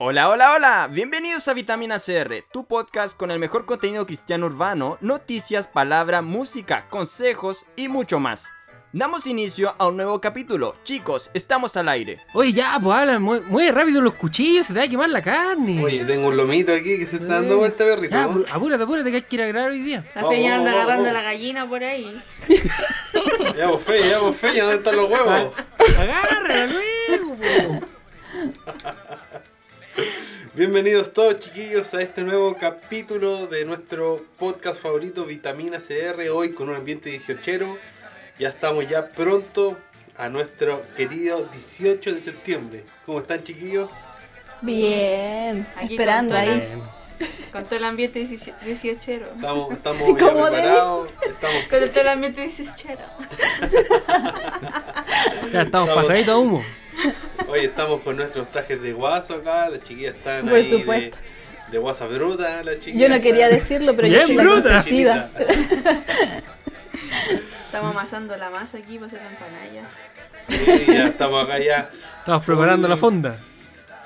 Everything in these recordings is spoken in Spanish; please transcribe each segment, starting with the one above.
Hola, hola, hola, bienvenidos a Vitamina CR, tu podcast con el mejor contenido cristiano urbano, noticias, palabra, música, consejos y mucho más. Damos inicio a un nuevo capítulo. Chicos, estamos al aire. Oye, ya, pues habla, muy, muy rápido los cuchillos, se te va a quemar la carne. Oye, tengo un lomito aquí que se está dando vuelta, perrito. Ya, ¿no? apú- apúrate, apúrate que hay que ir a grabar hoy día. La Vamos, feña anda vamos, agarrando vamos. la gallina por ahí. Ya vos feña, ya vos feña, ¿dónde están los huevos? Agárrala luego, po. Bienvenidos todos chiquillos a este nuevo capítulo de nuestro podcast favorito Vitamina CR, hoy con un ambiente 18 Ya estamos ya pronto a nuestro querido 18 de septiembre. ¿Cómo están chiquillos? Bien, Aquí esperando con ahí. Bien. Con todo el ambiente 18 Estamos, estamos ya ¿Cómo, preparados. Estamos, Con todo el ambiente 18 Ya estamos pasaditos a humo. Hoy estamos con nuestros trajes de guaso acá, las chiquillas están Por ahí supuesto. de, de guasa bruta, las chiquillas Yo no quería están- decirlo, pero yo soy la bruta. consentida. Estamos amasando la masa aquí para hacer la empanada. Sí, ya estamos acá ya Estamos preparando la fonda.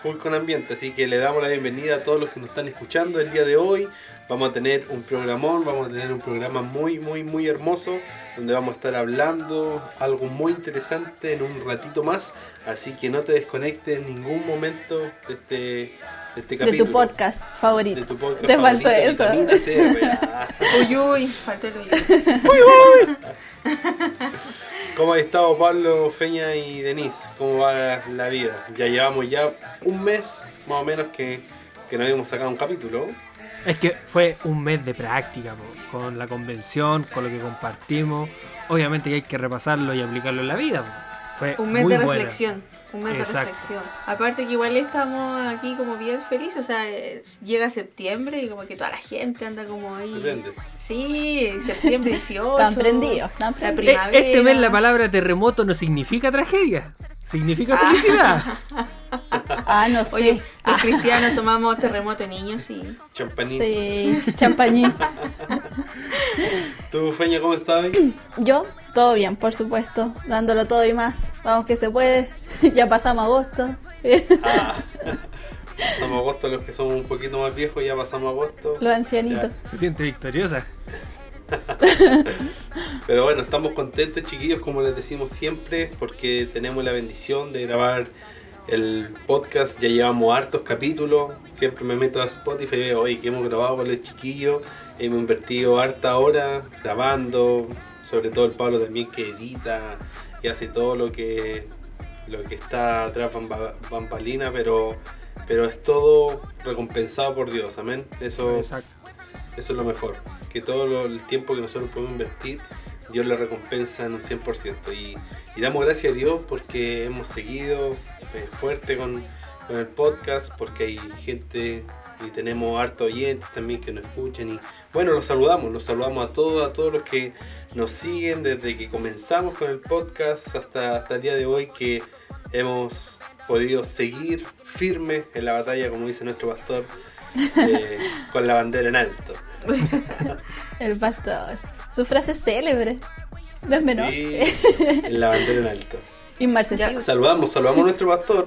full con ambiente, así que le damos la bienvenida a todos los que nos están escuchando el día de hoy. Vamos a tener un programón, vamos a tener un programa muy, muy, muy hermoso, donde vamos a estar hablando algo muy interesante en un ratito más, así que no te desconectes en ningún momento de este, de este De capítulo. tu podcast favorito. De tu podcast Te faltó eso. Uy, uy, falta el uy. ¿Cómo ha estado Pablo, Feña y Denise? ¿Cómo va la vida? Ya llevamos ya un mes más o menos que, que no habíamos sacado un capítulo. Es que fue un mes de práctica, po, con la convención, con lo que compartimos. Obviamente que hay que repasarlo y aplicarlo en la vida. po. Fue Un mes muy de buena. reflexión. Un mes Exacto. de reflexión. Aparte que igual estamos aquí como bien felices. O sea, eh, llega septiembre y como que toda la gente anda como ahí. Se prende. Sí, septiembre 18. Están prendidos, están prendidos. Primavera. Este mes la palabra terremoto no significa tragedia, significa felicidad. Ah, no sé. Oye, los Ah, cristianos tomamos terremoto niños, sí. Champañín. sí, champañín. ¿Tú, Feña, cómo estás? hoy? Yo, todo bien, por supuesto. Dándolo todo y más. Vamos que se puede. Ya pasamos agosto. Ah, somos agosto los que somos un poquito más viejos, ya pasamos agosto. Los ancianitos. Se siente victoriosa. Pero bueno, estamos contentos, chiquillos, como les decimos siempre, porque tenemos la bendición de grabar el podcast. Ya llevamos hartos capítulos. Siempre me meto a Spotify y veo, oye, que hemos grabado con los chiquillos. Hemos invertido harta hora grabando. Sobre todo el Pablo también que edita y hace todo lo que lo que está atrás bamba- bambalina, pero pero es todo recompensado por Dios, amén. Eso Exacto. eso es lo mejor. Que todo lo- el tiempo que nosotros podemos invertir, Dios lo recompensa en un 100%. Y, y damos gracias a Dios porque hemos seguido eh, fuerte con, con el podcast, porque hay gente y tenemos harto oyentes también que nos escuchan. Y bueno, los saludamos, los saludamos a todos, a todos los que nos siguen desde que comenzamos con el podcast hasta, hasta el día de hoy que hemos podido seguir firme en la batalla, como dice nuestro pastor, eh, con la bandera en alto. El pastor. Su frase es célebre. No es menor. Sí, en la bandera en alto. Inmarcesible. Saludamos, saludamos a nuestro pastor.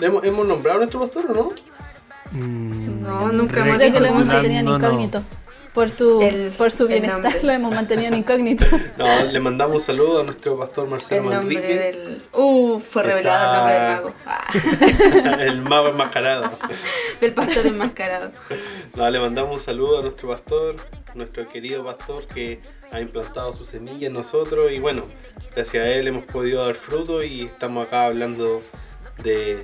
¿Hemos, hemos nombrado a nuestro pastor o no? Mm, No, nunca hemos Creo que en no. Por su, El- por su bienestar lo hemos mantenido en incógnito. No, le mandamos un saludo a nuestro pastor Marcelo El nombre Manrique, del. Uh, fue revelado el nombre del mago. Ah, el mago enmascarado. del pastor enmascarado. No, le mandamos un saludo a nuestro pastor, nuestro querido pastor que ha implantado su semilla en nosotros y bueno, gracias a él hemos podido dar fruto y estamos acá hablando de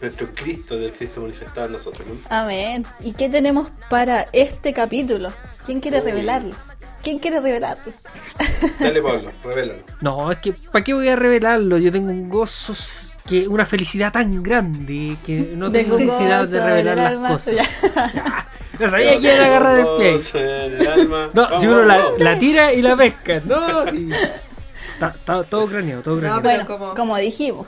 nuestro Cristo, del Cristo manifestado en nosotros. ¿no? Amén. ¿Y qué tenemos para este capítulo? ¿Quién quiere Uy. revelarlo? ¿Quién quiere revelarlo? Dale Pablo, revélalo. No, es que ¿para qué voy a revelarlo? Yo tengo un gozo, que una felicidad tan grande que no tengo necesidad gozo de revelar el las alma. cosas. No sabía que iba a agarrar el pie. No, Vamos, si uno la, tira y la pesca. No, sí. Está, está todo craneado, todo No, craneado. pero Bueno, como- como dijimos,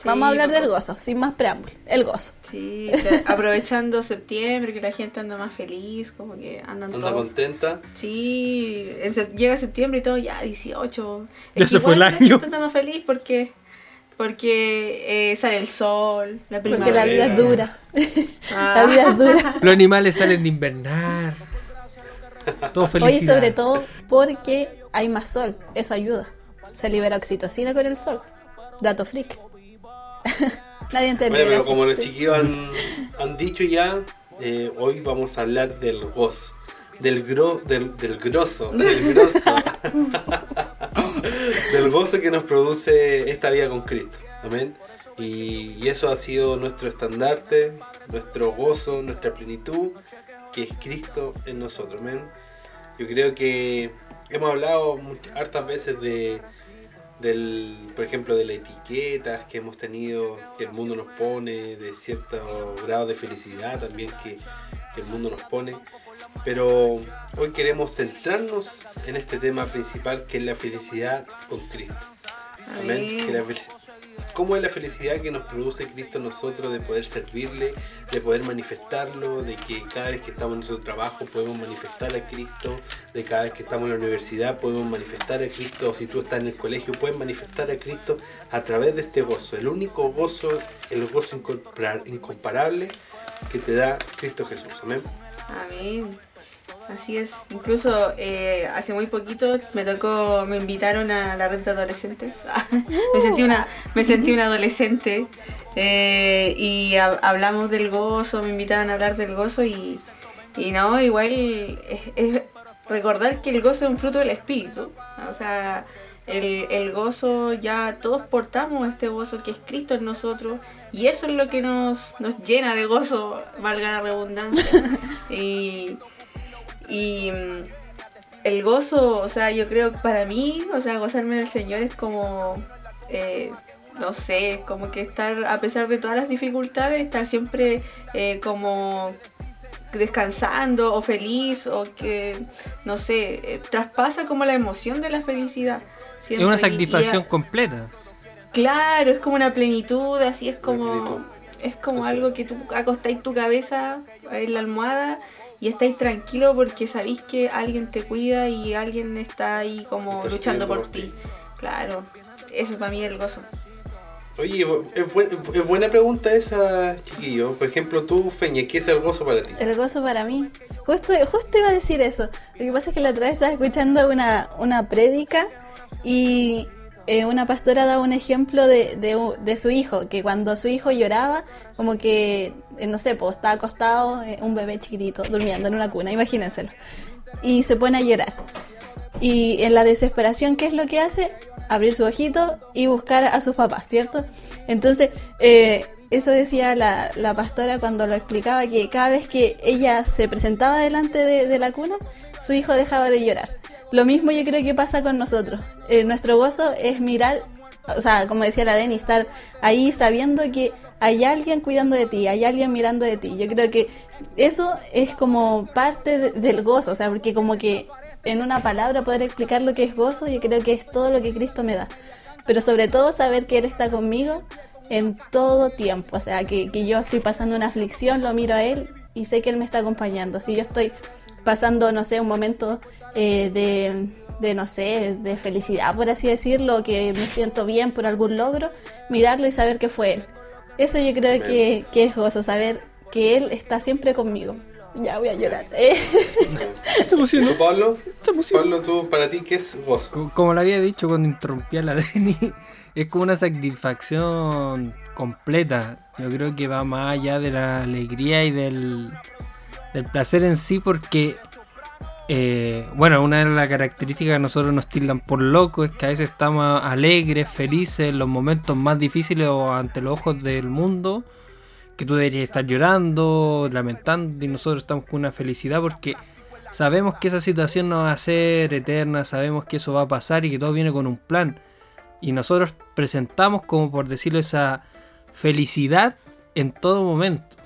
Sí, vamos a hablar del gozo, sin más preámbulo. El gozo. Sí, aprovechando septiembre, que la gente anda más feliz, como que andan Anda contenta. Sí, en llega septiembre y todo, ya 18. Ya Es se fue el la año. gente anda más feliz porque Porque eh, sale el sol, la primavera. Porque la vida es dura. Ah. La vida es dura. Los animales salen de invernar. Todo Oye, felicidad. sobre todo porque hay más sol. Eso ayuda. Se libera oxitocina con el sol. Dato freak. Nadie entendió. Bueno, pero como los chiquillos han, han dicho ya, eh, hoy vamos a hablar del gozo. Del, gro, del, del grosso, del grosso. del gozo que nos produce esta vida con Cristo. Amén. Y, y eso ha sido nuestro estandarte, nuestro gozo, nuestra plenitud, que es Cristo en nosotros. Amén. Yo creo que hemos hablado much- hartas veces de, del, por ejemplo, de las etiquetas que hemos tenido, que el mundo nos pone, de cierto grado de felicidad también que, que el mundo nos pone. Pero hoy queremos centrarnos en este tema principal que es la felicidad con Cristo. Amén. Que la ¿Cómo es la felicidad que nos produce Cristo en nosotros de poder servirle, de poder manifestarlo, de que cada vez que estamos en nuestro trabajo podemos manifestar a Cristo, de cada vez que estamos en la universidad podemos manifestar a Cristo, o si tú estás en el colegio puedes manifestar a Cristo a través de este gozo, el único gozo, el gozo incompara- incomparable que te da Cristo Jesús. Amén. Amén. Así es. Incluso eh, hace muy poquito me tocó, me invitaron a la red de adolescentes. me sentí una, me sentí una adolescente eh, y hab- hablamos del gozo, me invitaron a hablar del gozo y, y no, igual es, es recordar que el gozo es un fruto del espíritu. O sea, el, el gozo ya todos portamos este gozo que es Cristo en nosotros y eso es lo que nos, nos llena de gozo, valga la redundancia. y, y mm, el gozo, o sea, yo creo que para mí, o sea, gozarme del Señor es como, eh, no sé, como que estar, a pesar de todas las dificultades, estar siempre eh, como descansando o feliz o que, no sé, eh, traspasa como la emoción de la felicidad. Es siento, una satisfacción a- completa. Claro, es como una plenitud, así es como es como algo que tú acostáis tu cabeza en la almohada y estáis tranquilo porque sabéis que alguien te cuida y alguien está ahí como Está luchando por ti. Claro, eso para mí es el gozo. Oye, es, buen- es buena pregunta esa, chiquillo. Por ejemplo, tú, Feña, ¿qué es el gozo para ti? El gozo para mí. Justo, justo iba a decir eso. Lo que pasa es que la otra vez estaba escuchando una, una prédica y eh, una pastora daba un ejemplo de, de, su hijo, que cuando su hijo lloraba, como que, eh, no sé, pues estaba acostado eh, un bebé chiquitito durmiendo en una cuna, imagínenselo. Y se pone a llorar. Y en la desesperación, ¿qué es lo que hace? Abrir su ojito y buscar a sus papás, ¿cierto? Entonces, eso decía la, la pastora cuando lo explicaba, que cada vez que ella se presentaba delante de, de la cuna, su hijo dejaba de llorar. Lo mismo yo creo que pasa con nosotros. Eh, nuestro gozo es mirar, o sea, como decía la Deni, estar ahí sabiendo que hay alguien cuidando de ti, hay alguien mirando de ti. Yo creo que eso es como parte de- del gozo, o sea, porque como que en una palabra poder explicar lo que es gozo, yo creo que es todo lo que Cristo me da. Pero sobre todo saber que Él está conmigo en todo tiempo, o sea, que, que yo estoy pasando una aflicción, lo miro a Él y sé que Él me está acompañando. Si yo estoy pasando, no sé, un momento eh, de, de, no sé, de felicidad, por así decirlo, que me siento bien por algún logro, mirarlo y saber que fue Él. Eso yo creo que, que es gozo, saber que Él está siempre conmigo. Ya voy a llorar. ¿eh? Se emocionó. ¿Tú, Pablo? Se. Pablo, tú, para ti, ¿qué es gozo? Co- Como lo había dicho cuando interrumpía la Deni, es como una satisfacción completa. Yo creo que va más allá de la alegría y del, del placer en sí, porque, eh, bueno, una de las características que nosotros nos tildan por locos es que a veces estamos alegres, felices en los momentos más difíciles o ante los ojos del mundo, que tú deberías estar llorando, lamentando, y nosotros estamos con una felicidad porque sabemos que esa situación no va a ser eterna, sabemos que eso va a pasar y que todo viene con un plan. Y nosotros presentamos, como por decirlo, esa felicidad en todo momento.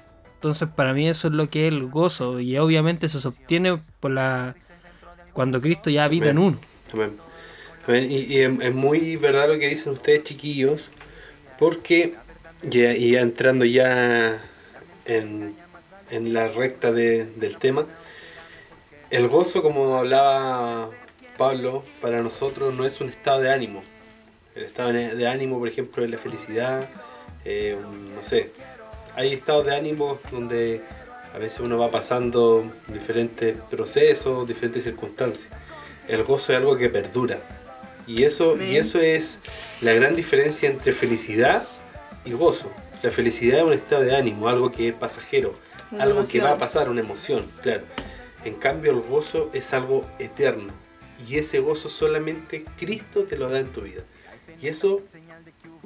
Entonces, para mí eso es lo que es el gozo. Y obviamente eso se obtiene por la cuando Cristo ya habita en uno. Amén. Amén. Y, y es, muy verdad lo que dicen ustedes, chiquillos, porque, ya, y entrando ya en, en la recta de- del tema, el gozo, como hablaba Pablo, para nosotros no es un estado de ánimo, El estado de ánimo, por ejemplo, es la felicidad. eh, no sé. Hay estados de ánimo donde a veces uno va pasando diferentes procesos, diferentes circunstancias. El gozo es algo que perdura. Y eso, y eso es la gran diferencia entre felicidad y gozo. La felicidad es un estado de ánimo, algo que es pasajero, Una algo que emoción. va a pasar, una emoción, claro. En cambio el gozo es algo eterno. Y ese gozo solamente Cristo te lo da en tu vida. Y eso,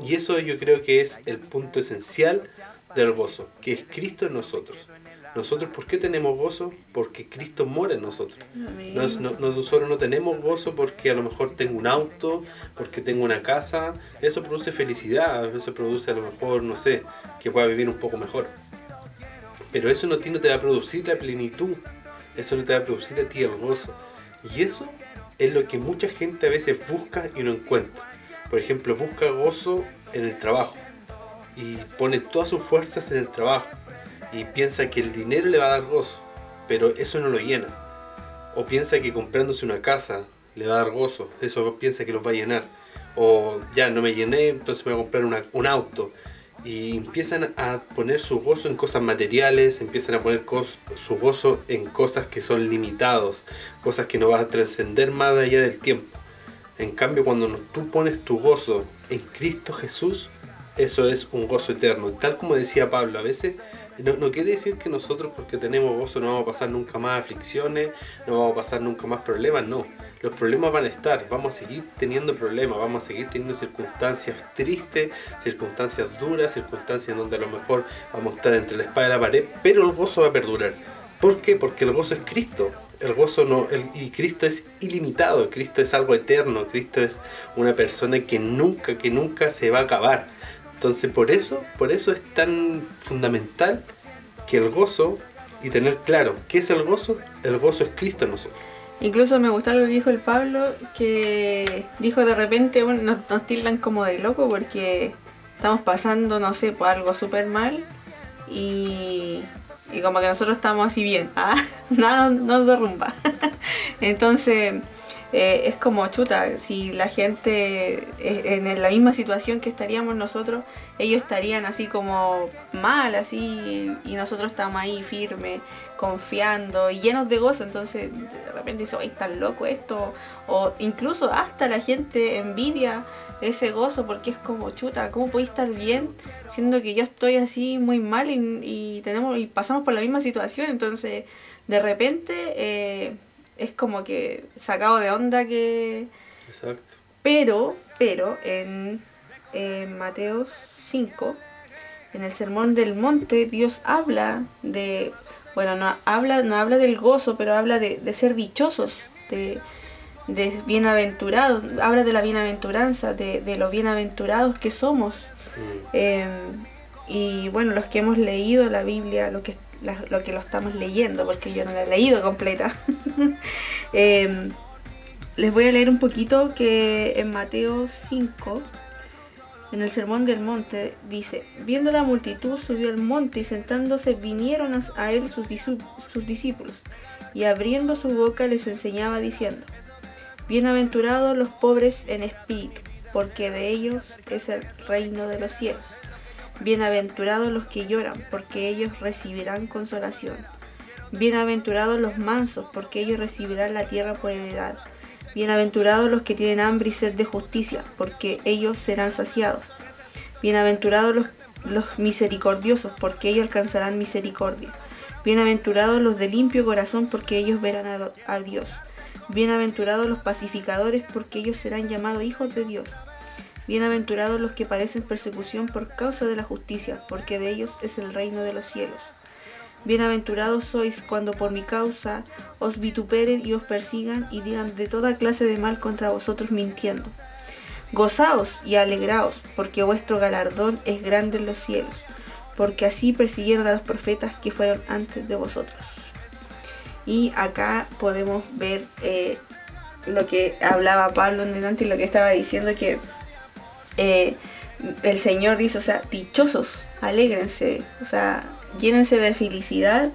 y eso yo creo que es el punto esencial del gozo, que es Cristo en nosotros. Nosotros, ¿por qué tenemos gozo? Porque Cristo mora en nosotros. No nosotros no tenemos gozo porque a lo mejor tengo un auto, porque tengo una casa. Eso produce felicidad, eso produce a lo mejor, no sé, que pueda vivir un poco mejor. Pero eso no, no te va a producir la plenitud, eso no te va a producir a ti el gozo. Y eso es lo que mucha gente a veces busca y no encuentra. Por ejemplo, busca gozo en el trabajo y pone todas sus fuerzas en el trabajo y piensa que el dinero le va a dar gozo, pero eso no lo llena. O piensa que comprándose una casa le va a dar gozo, eso piensa que los va a llenar. O ya no me llené, entonces voy a comprar una- un auto. Y empiezan a poner su gozo en cosas materiales, empiezan a poner su gozo en cosas que son limitados, cosas que no vas a trascender más allá del tiempo. En cambio, cuando tú pones tu gozo en Cristo Jesús, eso es un gozo eterno. Tal como decía Pablo, a veces no, no quiere decir que nosotros porque tenemos gozo no vamos a pasar nunca más aflicciones, no vamos a pasar nunca más problemas, no. Los problemas van a estar, vamos a seguir teniendo problemas, vamos a seguir teniendo circunstancias tristes, circunstancias duras, circunstancias donde a lo mejor vamos a estar entre la espada y la pared, pero el gozo va a perdurar. ¿Por qué? Porque el gozo es Cristo. El gozo no, y Cristo es ilimitado, Cristo es algo eterno, Cristo es una persona que nunca, que nunca se va a acabar. Entonces por eso, por eso es tan fundamental que el gozo y tener claro qué es el gozo, el gozo es Cristo en nosotros. Incluso me gustó algo que dijo el Pablo, que dijo de repente bueno, nos, nos tildan como de loco porque estamos pasando, no sé, por algo súper mal y, y como que nosotros estamos así bien, ah, nada nos derrumba. Entonces eh, es como chuta, si la gente en la misma situación que estaríamos nosotros, ellos estarían así como mal, así, y nosotros estamos ahí firmes, confiando y llenos de gozo. Entonces, de repente dice, ¡ay, tan loco esto! O incluso hasta la gente envidia ese gozo porque es como chuta, ¿cómo podéis estar bien siendo que yo estoy así muy mal y, y tenemos y pasamos por la misma situación? Entonces, de repente eh, es como que sacado de onda que Exacto. pero, pero en, en Mateo 5, en el Sermón del Monte, Dios habla de, bueno, no habla, no habla del gozo, pero habla de, de ser dichosos, de, de bienaventurados, habla de la bienaventuranza, de, de los bienaventurados que somos. Mm. Eh, y bueno, los que hemos leído la Biblia, lo que, lo que lo estamos leyendo, porque yo no la he leído completa, eh, les voy a leer un poquito que en Mateo 5, en el Sermón del Monte, dice, viendo la multitud subió al monte y sentándose vinieron a- él sus, sus discípulos, y abriendo su boca les enseñaba diciendo, Bienaventurados los pobres en espíritu, porque de ellos es el reino de los cielos. Bienaventurados los que lloran, porque ellos recibirán consolación. Bienaventurados los mansos, porque ellos recibirán la tierra por heredad. Bienaventurados los que tienen hambre y sed de justicia, porque ellos serán saciados. Bienaventurados los, misericordiosos, porque ellos alcanzarán misericordia. Bienaventurados los de limpio corazón, porque ellos verán a Dios. Bienaventurados los pacificadores, porque ellos serán llamados hijos de Dios. Bienaventurados los que padecen persecución por causa de la justicia, porque de ellos es el reino de los cielos. Bienaventurados sois cuando por mi causa os vituperen y os persigan y digan de toda clase de mal contra vosotros mintiendo. Gozaos y alegraos, porque vuestro galardón es grande en los cielos, porque así persiguieron a los profetas que fueron antes de vosotros. Y acá podemos ver eh, lo que hablaba Pablo en delante y lo que estaba diciendo que eh, el Señor dice, o sea, dichosos, alégrense, o sea, llénense de felicidad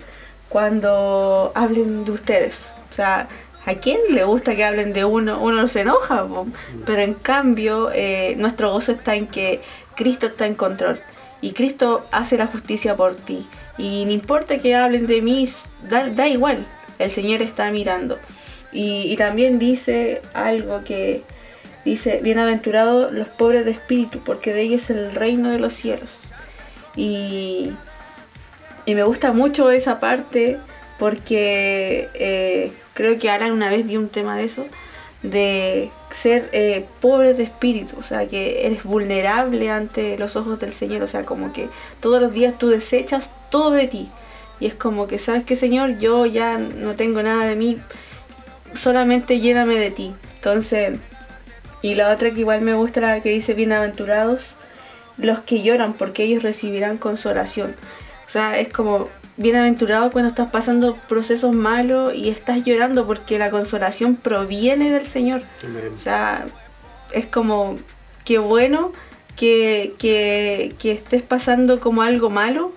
cuando hablen de ustedes. O sea, ¿A quién le gusta que hablen de uno? Uno se enoja, pero en cambio eh, nuestro gozo está en que Cristo está en control y Cristo hace la justicia por ti. Y no importa que hablen de mí, da, igual, el Señor está mirando. Y también dice algo que dice, bienaventurados los pobres de espíritu, porque de ellos es el reino de los cielos. Y, y me gusta mucho esa parte porque eh, creo que Alan una vez dio un tema de eso, de ser eh, pobre de espíritu, o sea, que eres vulnerable ante los ojos del Señor, o sea, como que todos los días tú desechas todo de ti. Y es como que, ¿sabes qué, Señor? Yo ya no tengo nada de mí, solamente lléname de ti. Entonces, y la otra que igual me gusta, la que dice, bienaventurados los que lloran, porque ellos recibirán consolación. O sea, es como bienaventurado cuando estás pasando procesos malos y estás llorando porque la consolación proviene del Señor. O sea, es como, qué bueno que, que, que estés pasando como algo malo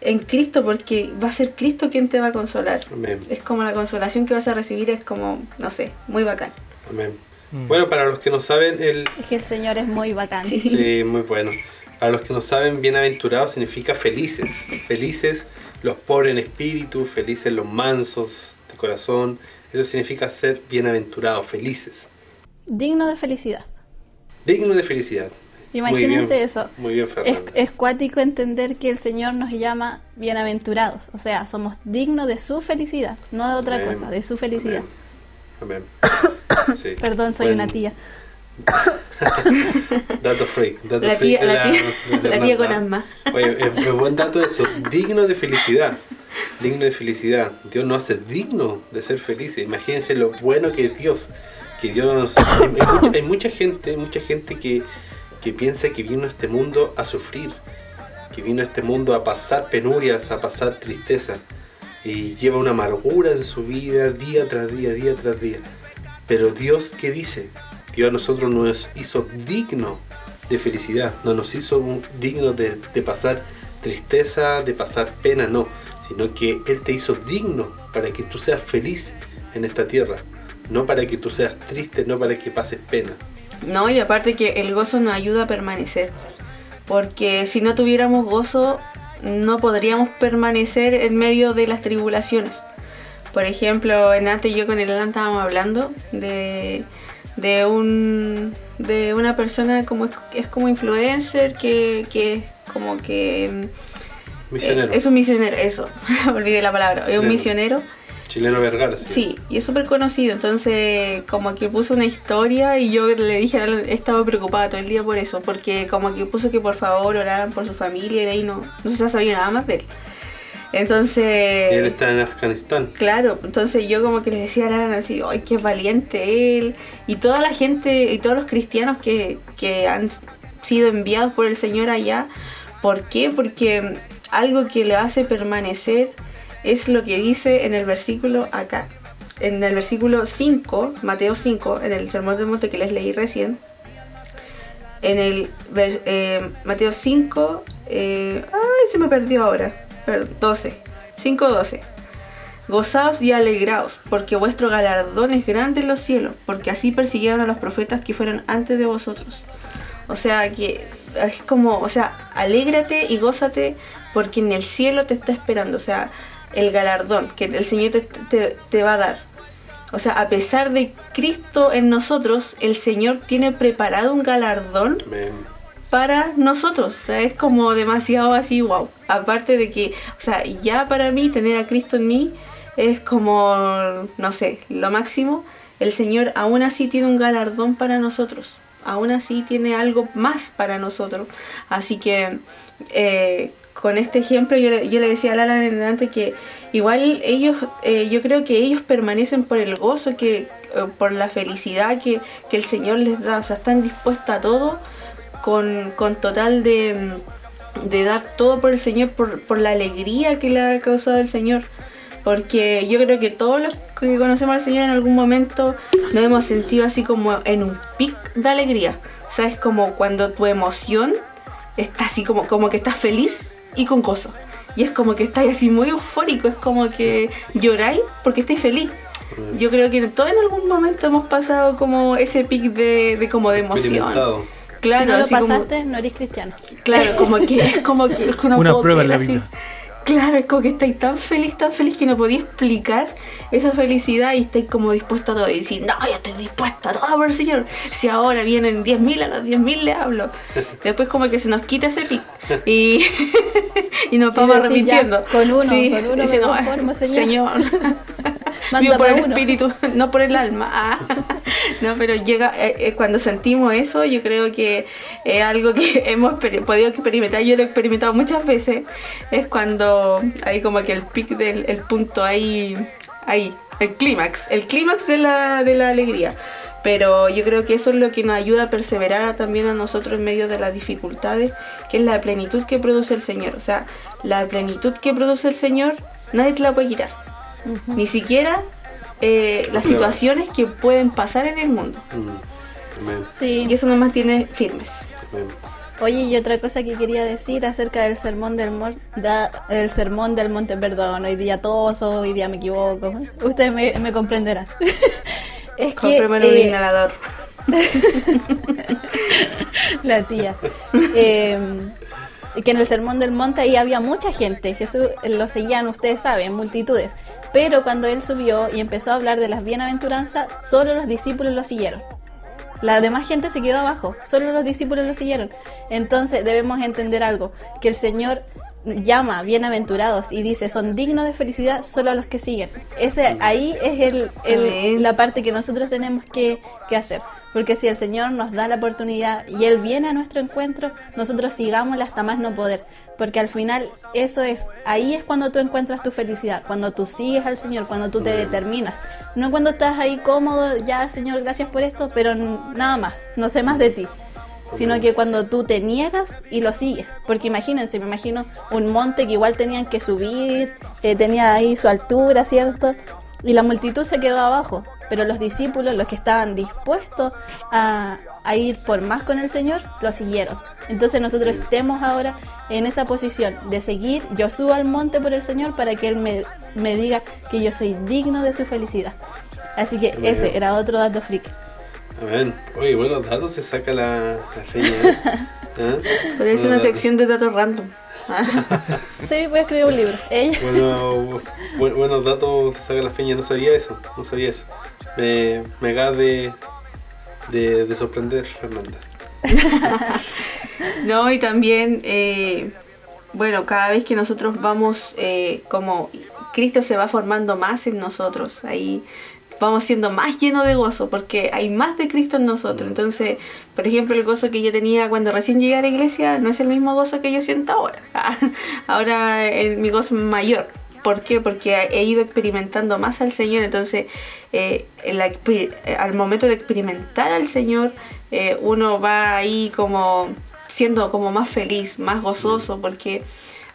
en Cristo porque va a ser Cristo quien te va a consolar. Amén. Es como la consolación que vas a recibir, es como, no sé, muy bacán. Amén. Mm. Bueno, para los que no saben, el, Es que el Señor es muy bacán. Sí. Sí, muy bueno. Para los que no saben, bienaventurados significa felices. Felices los pobres en espíritu, felices los mansos de corazón. Eso significa ser bienaventurados, felices. Digno de felicidad. Dignos de felicidad. Imagínense Muy bien, eso. Muy bien, Es, es cuático entender que el Señor nos llama bienaventurados. O sea, somos dignos de su felicidad, no de otra Amén. cosa, de su felicidad. Amén. Amén. Sí. Perdón, soy una tía. Dato freak. Dato La freak tía, de la tía, de la tía con asma. Oye, es, es buen dato eso. Digno de felicidad. Digno de felicidad. Dios nos hace digno de ser felices. Imagínense lo bueno que es Dios. Que Dios nos- hay, hay mucha, hay mucha gente, mucha gente que, que piensa que vino a este mundo a sufrir. Que vino a este mundo a pasar penurias, a pasar tristeza. Y lleva una amargura en su vida día tras día, día tras día. Pero Dios, ¿qué dice? Dios a nosotros nos hizo digno de felicidad, no nos hizo dignos de, de pasar tristeza, de pasar pena, no, sino que Él te hizo digno para que tú seas feliz en esta tierra, no para que tú seas triste, no para que pases pena. No, y aparte que el gozo nos ayuda a permanecer. Porque si no tuviéramos gozo, no podríamos permanecer en medio de las tribulaciones. Por ejemplo, en antes yo con el Alan estábamos hablando de, de un de una persona como es, es como influencer que, que es como que mm, Misionero, eh, es un misionero, eso, olvidé la palabra, es un Misionero. chileno Vergara, sí. Sí, y es súper conocido, entonces como que puso una historia y yo le dije, a él, he estado preocupada todo el día por eso, porque como que puso que por favor oraran por su familia y de ahí no, no se sabía nada más de él. Entonces... Él está en Afganistán. Claro, entonces yo como que les decía a así, ¡ay, qué valiente él! Y toda la gente y todos los cristianos que, que han sido enviados por el Señor allá, ¿por qué? Porque algo que le hace permanecer es lo que dice en el versículo acá. En el versículo 5, Mateo 5, en el Sermón del Monte que les leí recién, en el eh, Mateo 5, eh, ay, se me perdió ahora, perdón, 12, 5, 12. Gozaos y alegraos, porque vuestro galardón es grande en los cielos, porque así persiguieron a los profetas que fueron antes de vosotros. O sea que es como, o sea, alégrate y gózate, porque en el cielo te está esperando, o sea, el galardón que el Señor te, te- te va a dar. O sea, a pesar de Cristo en nosotros, el Señor tiene preparado un galardón. Para nosotros. O sea, es como demasiado así, wow. Aparte de que, o sea, ya para mí tener a Cristo en mí es como, no sé, lo máximo. El Señor aún así tiene un galardón para nosotros. Aún así tiene algo más para nosotros. Así que eh, con este ejemplo yo, yo le decía a Lala en delante que igual ellos, eh, yo creo que ellos permanecen por el gozo, que eh, por la felicidad que, que el Señor les da. O sea, están dispuestos a todo con, con total de, de dar todo por el Señor, por, por la alegría que le ha causado el Señor. Porque yo creo que todos los que conocemos al Señor en algún momento nos hemos sentido así como en un pic de alegría. O sea, es como cuando tu emoción está así como, como que estás feliz y con gozo. Y es como que estáis así muy eufórico, es como que lloráis porque estáis feliz. yo creo que todos en algún momento hemos pasado como ese pic de, de como de emoción. Claro, si no lo así como- pasaste, no eres cristiano. Claro, como que es como que, es Una puedo prueba en la vida. Claro, es como que estáis tan feliz, tan feliz que no podía explicar esa felicidad y estáis como dispuesto a todo. Y decir, no, yo estoy dispuesto a todo por el Señor. Si ahora vienen 10.000, a los 10.000 le hablo. Después como que se nos quita ese pic y, y nos vamos Y decir, ya, arrepintiendo. con uno, con uno dice, me no, conformo, Señor". Señor. Vivo por el uno. espíritu, no por el alma. Ah. No, pero llega eh, eh, cuando sentimos eso, yo creo que es algo que hemos podido experimentar. Yo lo he experimentado muchas veces. Es cuando hay como que el pic del el punto ahí, ahí, el clímax, el clímax de la, de la alegría. Pero yo creo que eso es lo que nos ayuda a perseverar también a nosotros en medio de las dificultades, que es la plenitud que produce el Señor. O sea, la plenitud que produce el Señor, nadie te la puede quitar. Ni siquiera eh, las situaciones que pueden pasar en el mundo. Mm. Amén. Sí. Y eso nos mantiene firmes. Amén. Oye, y otra cosa que quería decir acerca del sermón del, mor- da- del sermón del monte, perdón, hoy día toso, hoy día me equivoco, ustedes me, me comprenderán. es que un eh, inhalador. la tía, eh, que en el sermón del monte ahí había mucha gente, Jesús eh, lo seguían, ustedes saben, multitudes, pero cuando él subió y empezó a hablar de las bienaventuranzas, solo los discípulos lo siguieron. La demás gente se quedó abajo, solo los discípulos lo siguieron. Entonces debemos entender algo, que el Señor llama bienaventurados y dice son dignos de felicidad solo a los que siguen. Ese ahí es el, la parte que nosotros tenemos que, que hacer. Porque si el Señor nos da la oportunidad y Él viene a nuestro encuentro, nosotros sigámosle hasta más no poder. Porque al final eso es, ahí es cuando tú encuentras tu felicidad, cuando tú sigues al Señor, cuando tú te determinas. No cuando estás ahí cómodo, ya Señor, gracias por esto, pero nada más, no sé más de ti. Sino que cuando tú te niegas y lo sigues. Porque imagínense, me imagino un monte que igual tenían que subir, eh, tenía ahí su altura, ¿cierto? Y la multitud se quedó abajo. Pero los discípulos, los que estaban dispuestos a, a ir por más con el Señor, lo siguieron. Entonces nosotros estemos ahora en esa posición de seguir, yo subo al monte por el Señor para que Él me, me diga que yo soy digno de su felicidad. Así que ese era otro dato freak. Amén. Oye, buenos datos se saca la, la feña. ¿eh? ¿Ah? Pero es una datos. sección de datos random. Sí, voy a escribir un libro. Ella. Bueno, bu- buenos datos se saca la feña. No sabía eso. No sabía eso. Me, me acaba de, de, de sorprender, Fernanda. No, y también, eh, bueno, cada vez que nosotros vamos, eh, como Cristo se va formando más en nosotros, ahí vamos siendo más llenos de gozo, porque hay más de Cristo en nosotros. Entonces, por ejemplo, el gozo que yo tenía cuando recién llegué a la iglesia no es el mismo gozo que yo siento ahora. ahora eh, mi gozo es mayor. ¿Por qué? Porque he ido experimentando más al Señor. Entonces, eh, la eh, al momento de experimentar al Señor, eh, uno va ahí como siendo como más feliz, más gozoso, porque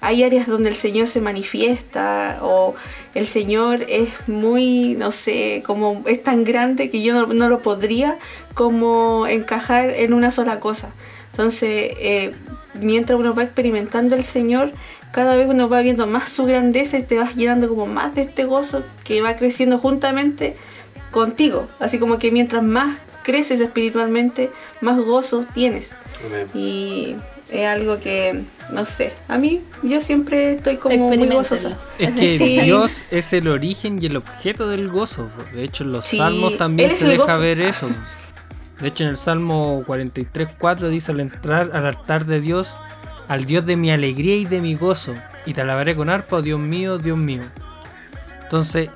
hay áreas donde el Señor se manifiesta o el Señor es muy, no sé, como es tan grande que yo no, no lo podría como encajar en una sola cosa. Entonces, eh, mientras uno va experimentando el Señor, cada vez uno va viendo más su grandeza y te vas llenando como más de este gozo que va creciendo juntamente contigo. Así como que mientras más creces espiritualmente, más gozo tienes. Amén. Y es algo que, no sé, a mí yo siempre estoy como muy gozosa. Es que Sí. Dios es el origen y el objeto del gozo. De hecho, en los Sí, salmos también se deja gozo. ver eso. De hecho, en el Salmo 43.4 dice al entrar al altar de Dios, al Dios de mi alegría y de mi gozo, y te alabaré con arpa, oh Dios mío, Dios mío. Entonces,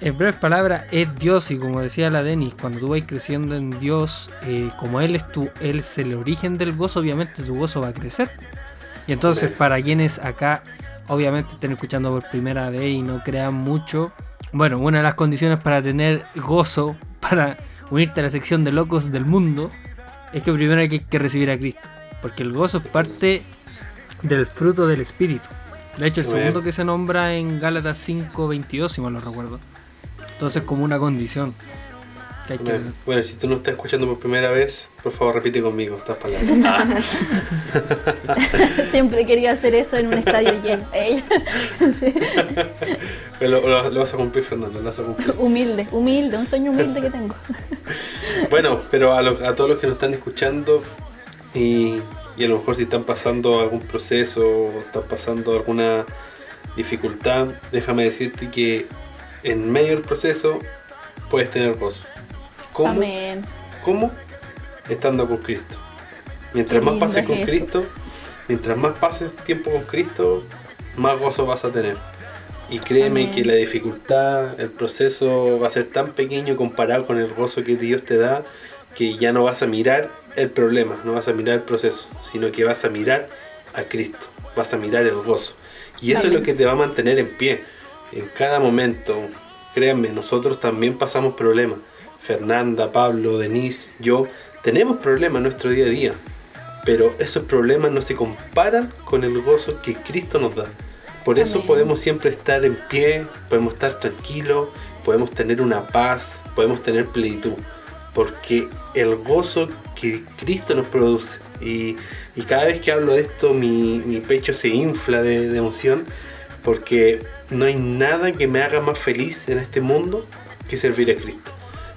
en breves palabras, es Dios, y como decía la Denis, cuando tú vas creciendo en Dios, eh, como Él es, tu, él es el origen del gozo, obviamente tu gozo va a crecer. Y entonces, para quienes acá, obviamente, estén escuchando por primera vez y no crean mucho, bueno, una de las condiciones para tener gozo, para unirte a la sección de locos del mundo, es que primero hay que, recibir a Cristo. Porque el gozo es parte del fruto del Espíritu. De hecho, el segundo que se nombra en Gálatas 5.22, si mal lo recuerdo. Entonces, como una condición. Que hay que... Amén. Bueno, si tú no estás escuchando por primera vez, por favor repite conmigo estas palabras. Siempre quería hacer eso en un estadio lleno. Ella. Lo, lo- lo vas a cumplir, Fernando, lo vas a cumplir. Humilde, humilde, un sueño humilde que tengo. Bueno, pero a, lo- a todos los que nos están escuchando y, y a lo mejor si están pasando algún proceso o están pasando alguna dificultad, déjame decirte que en medio del proceso puedes tener gozo. ¿Cómo? Amén. ¿Cómo? Estando con Cristo. Mientras más pases es con eso. Cristo, mientras más pases tiempo con Cristo, más gozo vas a tener. Y créeme Amén. que la dificultad, el proceso va a ser tan pequeño comparado con el gozo que Dios te da, que ya no vas a mirar el problema, no vas a mirar el proceso, sino que vas a mirar a Cristo, vas a mirar el gozo. Y eso es lo que te va a mantener en pie. En cada momento, créanme, nosotros también pasamos problemas. Fernanda, Pablo, Denise, yo, tenemos problemas en nuestro día a día. Pero esos problemas no se comparan con el gozo que Cristo nos da. Por eso podemos siempre estar en pie, podemos estar tranquilos, podemos tener una paz, podemos tener plenitud. Porque el gozo que Cristo nos produce. Y, y cada vez que hablo de esto, mi, mi pecho se infla de, de emoción. Porque no hay nada que me haga más feliz en este mundo que servir a Cristo.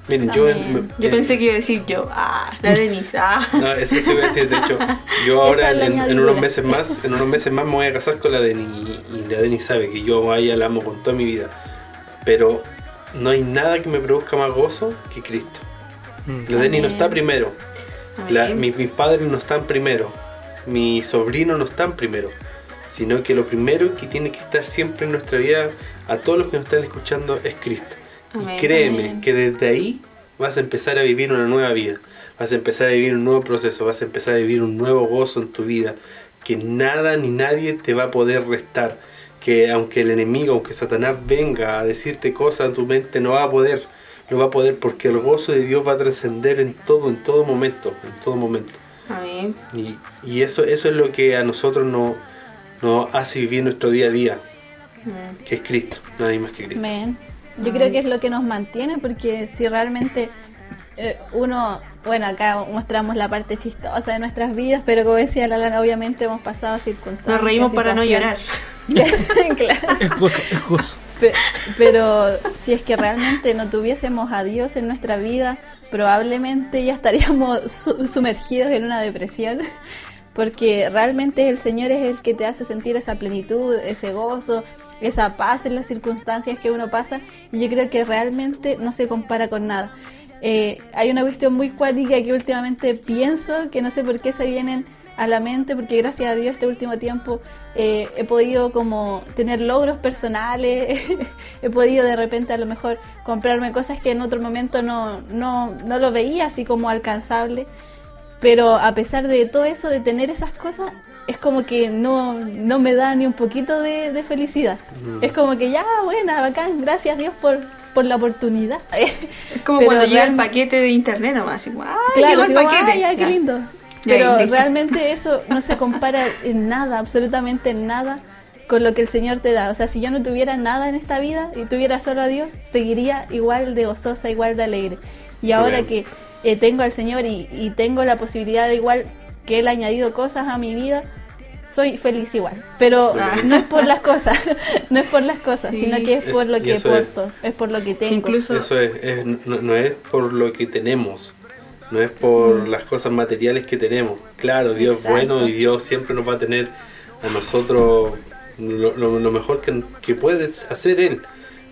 Miren, yo. Yo en- pensé que iba a decir yo, ah, la Denise, ah. no, eso sí iba a decir, de hecho, yo ahora en, unos meses más, en unos meses más me voy a casar con la Deni y, y la Deni sabe que yo a ella la amo con toda mi vida. Pero no hay nada que me produzca más gozo que Cristo. Mm. La Deni no está primero, la- mi- mis padres no están primero, mis sobrinos no están primero, sino que lo primero que tiene que estar siempre en nuestra vida, a todos los que nos están escuchando, es Cristo. Amén. Y créeme Amén. que desde ahí vas a empezar a vivir una nueva vida, vas a empezar a vivir un nuevo proceso, vas a empezar a vivir un nuevo gozo en tu vida, que nada ni nadie te va a poder restar, que aunque el enemigo, aunque Satanás venga a decirte cosas en tu mente, no va a poder, no va a poder porque el gozo de Dios va a trascender en todo, en todo momento, en todo momento. Amén. Y, y eso, eso es lo que a nosotros nos, nos hace vivir nuestro día a día, Mm. que es Cristo, nadie más que Cristo. Amén. Yo creo que es lo que nos mantiene porque si realmente eh, uno, bueno, acá mostramos la parte chistosa de nuestras vidas, pero como decía la Lana, obviamente hemos pasado circunstancias. Nos reímos para no llorar. claro. Es gozo, es gozo. Pe- Pero si es que realmente no tuviésemos a Dios en nuestra vida, probablemente ya estaríamos su- sumergidos en una depresión, porque realmente el Señor es el que te hace sentir esa plenitud, ese gozo, esa paz en las circunstancias que uno pasa, y yo creo que realmente no se compara con nada. Eh, hay una cuestión muy cuática que últimamente pienso, que no sé por qué se vienen a la mente, porque gracias a Dios este último tiempo eh, he podido como tener logros personales, he podido de repente a lo mejor comprarme cosas que en otro momento no, no, no lo veía así como alcanzable, pero a pesar de todo eso, de tener esas cosas, es como que no, no me da ni un poquito de, de felicidad. Es como que ya, buena, bacán, gracias Dios por, por la oportunidad. Es como Pero cuando llega el paquete de internet nomás, así Claro, llegó el paquete. "Ay, ay, qué lindo. Ya, Pero realmente eso no se compara en nada, absolutamente en nada con lo que el Señor te da. O sea, si yo no tuviera nada en esta vida y tuviera solo a Dios, seguiría igual de gozosa, igual de alegre. Y ahora que eh, tengo al Señor y, y tengo la posibilidad de igual que Él ha añadido cosas a mi vida, soy feliz igual. Pero Ah. no es por las cosas, no es por las cosas, Sí. sino que es Es- por lo que eso es. es por lo que tengo. Incluso Eso es, es- no, no es por lo que tenemos, no es por las cosas materiales que tenemos. Claro, Dios Exacto. es bueno y Dios siempre nos va a tener a nosotros lo, lo- lo mejor que, que puede hacer Él.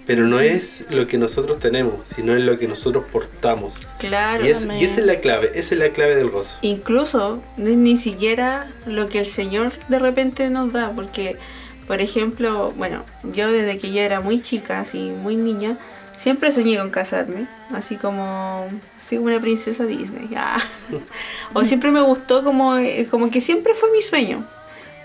Pero no es lo que nosotros tenemos, sino es lo que nosotros portamos. Claro. Y, es- y esa es la clave, esa es la clave del gozo. Incluso ni siquiera lo que el Señor de repente nos da, porque, por ejemplo, bueno, yo desde que yo era muy chica, así muy niña, siempre soñé con casarme, así como, así como una princesa Disney. ah. O siempre me gustó como, eh, como que siempre fue mi sueño.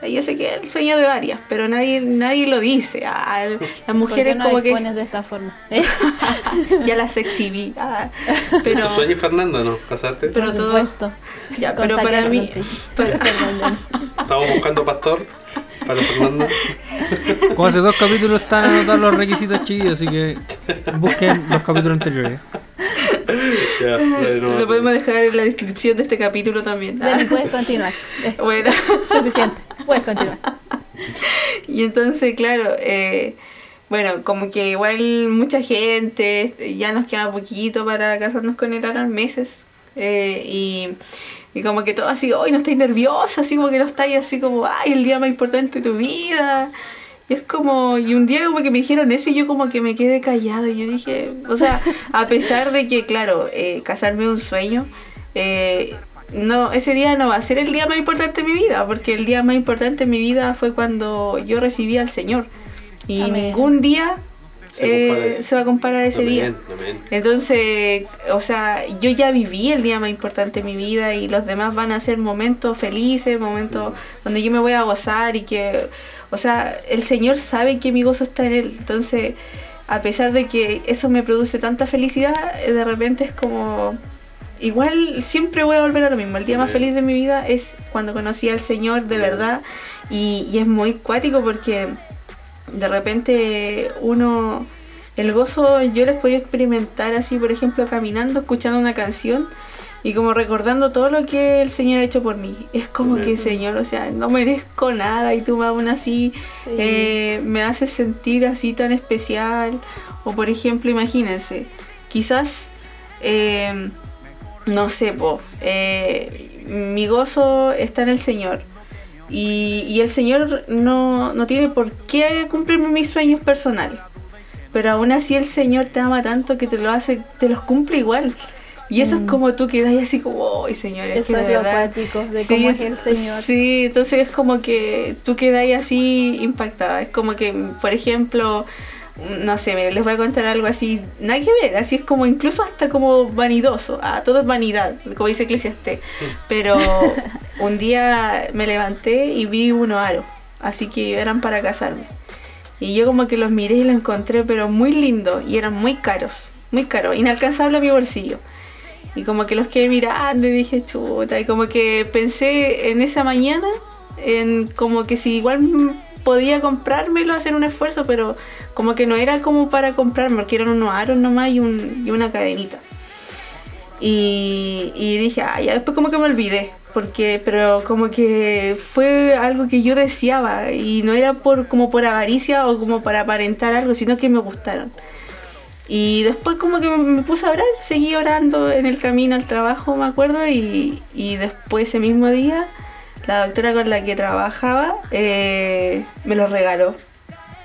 Yo sé que es el sueño de varias, pero nadie, nadie lo dice. Ah, las ¿Por mujeres qué no como que pones de esta forma? ya las exhibí. ah. Pero, ¿Tu sueño, Fernando, no? ¿Casarte? Pero Por todo- supuesto. ya, pero para mí, para-. Estamos buscando pastor para Fernando. Como hace dos capítulos están anotados los requisitos chiquillos, así que busquen los capítulos anteriores. Ya, no, Lo podemos dejar en la descripción de este capítulo también. Dani, puedes continuar. Bueno, suficiente. Puedes continuar. y entonces, claro, eh, bueno, como que igual mucha gente, ya nos queda poquito para casarnos con él ahora, meses. eh, y, y como que todo así, hoy no estáis nerviosa, así como que no estáis así como, ay, el día más importante de tu vida. Y es como, y un día como que me dijeron eso y yo como que me quedé callada. Y yo dije, o sea, a pesar de que, claro, eh, casarme es un sueño, eh, no, ese día no va a ser el día más importante de mi vida, porque el día más importante de mi vida fue cuando yo recibí al Señor. Y Amén. ningún día Se eh, se va a comparar ese día. Amén, amén. Entonces, o sea, yo ya viví el día más importante de mi vida y los demás van a ser momentos felices, momentos donde yo me voy a gozar y que, o sea, el Señor sabe que mi gozo está en Él. Entonces, a pesar de que eso me produce tanta felicidad, eh, de repente es como... Igual siempre voy a volver a lo mismo. El día más feliz de mi vida es cuando conocí al Señor de verdad. Y, y es muy cuático porque de repente uno el gozo yo les podía experimentar así por ejemplo caminando escuchando una canción y como recordando todo lo que el Señor ha hecho por mí. Es como que Señor o sea no merezco nada y tú aún así Sí. eh, me haces sentir así tan especial. O por ejemplo imagínense quizás eh, no sé po, eh, mi gozo está en el Señor y, y el Señor no, no tiene por qué cumplirme mis sueños personales. Pero aún así el Señor te ama tanto que te lo hace, te los cumple igual. Y eso es como tú quedas así como, ¡ay, Señor! es que Eso de es lo verdad". acuático de Sí, cómo es el Señor. Sí, entonces es como que tú quedas así impactada. Es como que, por ejemplo, no sé, mire, les voy a contar algo así, nada que ver, así es como incluso hasta como vanidoso. Ah, todo es vanidad, como dice Eclesiastés. Pero un día me levanté y vi unos aros, así que eran para casarme. Y yo como que los miré y los encontré, pero muy lindos y eran muy caros, muy caros, inalcanzable a mi bolsillo. Y como que los quedé mirando y dije, chuta, y como que pensé en esa mañana, en como que si igual podía comprármelo, hacer un esfuerzo, pero como que no era como para comprarme, porque eran unos aros nomás y, un, y una cadenita. Y, dije, ah, ya después como que me olvidé, porque, pero como que fue algo que yo deseaba y no era por como por avaricia o como para aparentar algo, sino que me gustaron. Y después como que me- me puse a orar, seguí orando en el camino al trabajo, me acuerdo, y, y después ese mismo día la doctora con la que trabajaba eh, me lo regaló.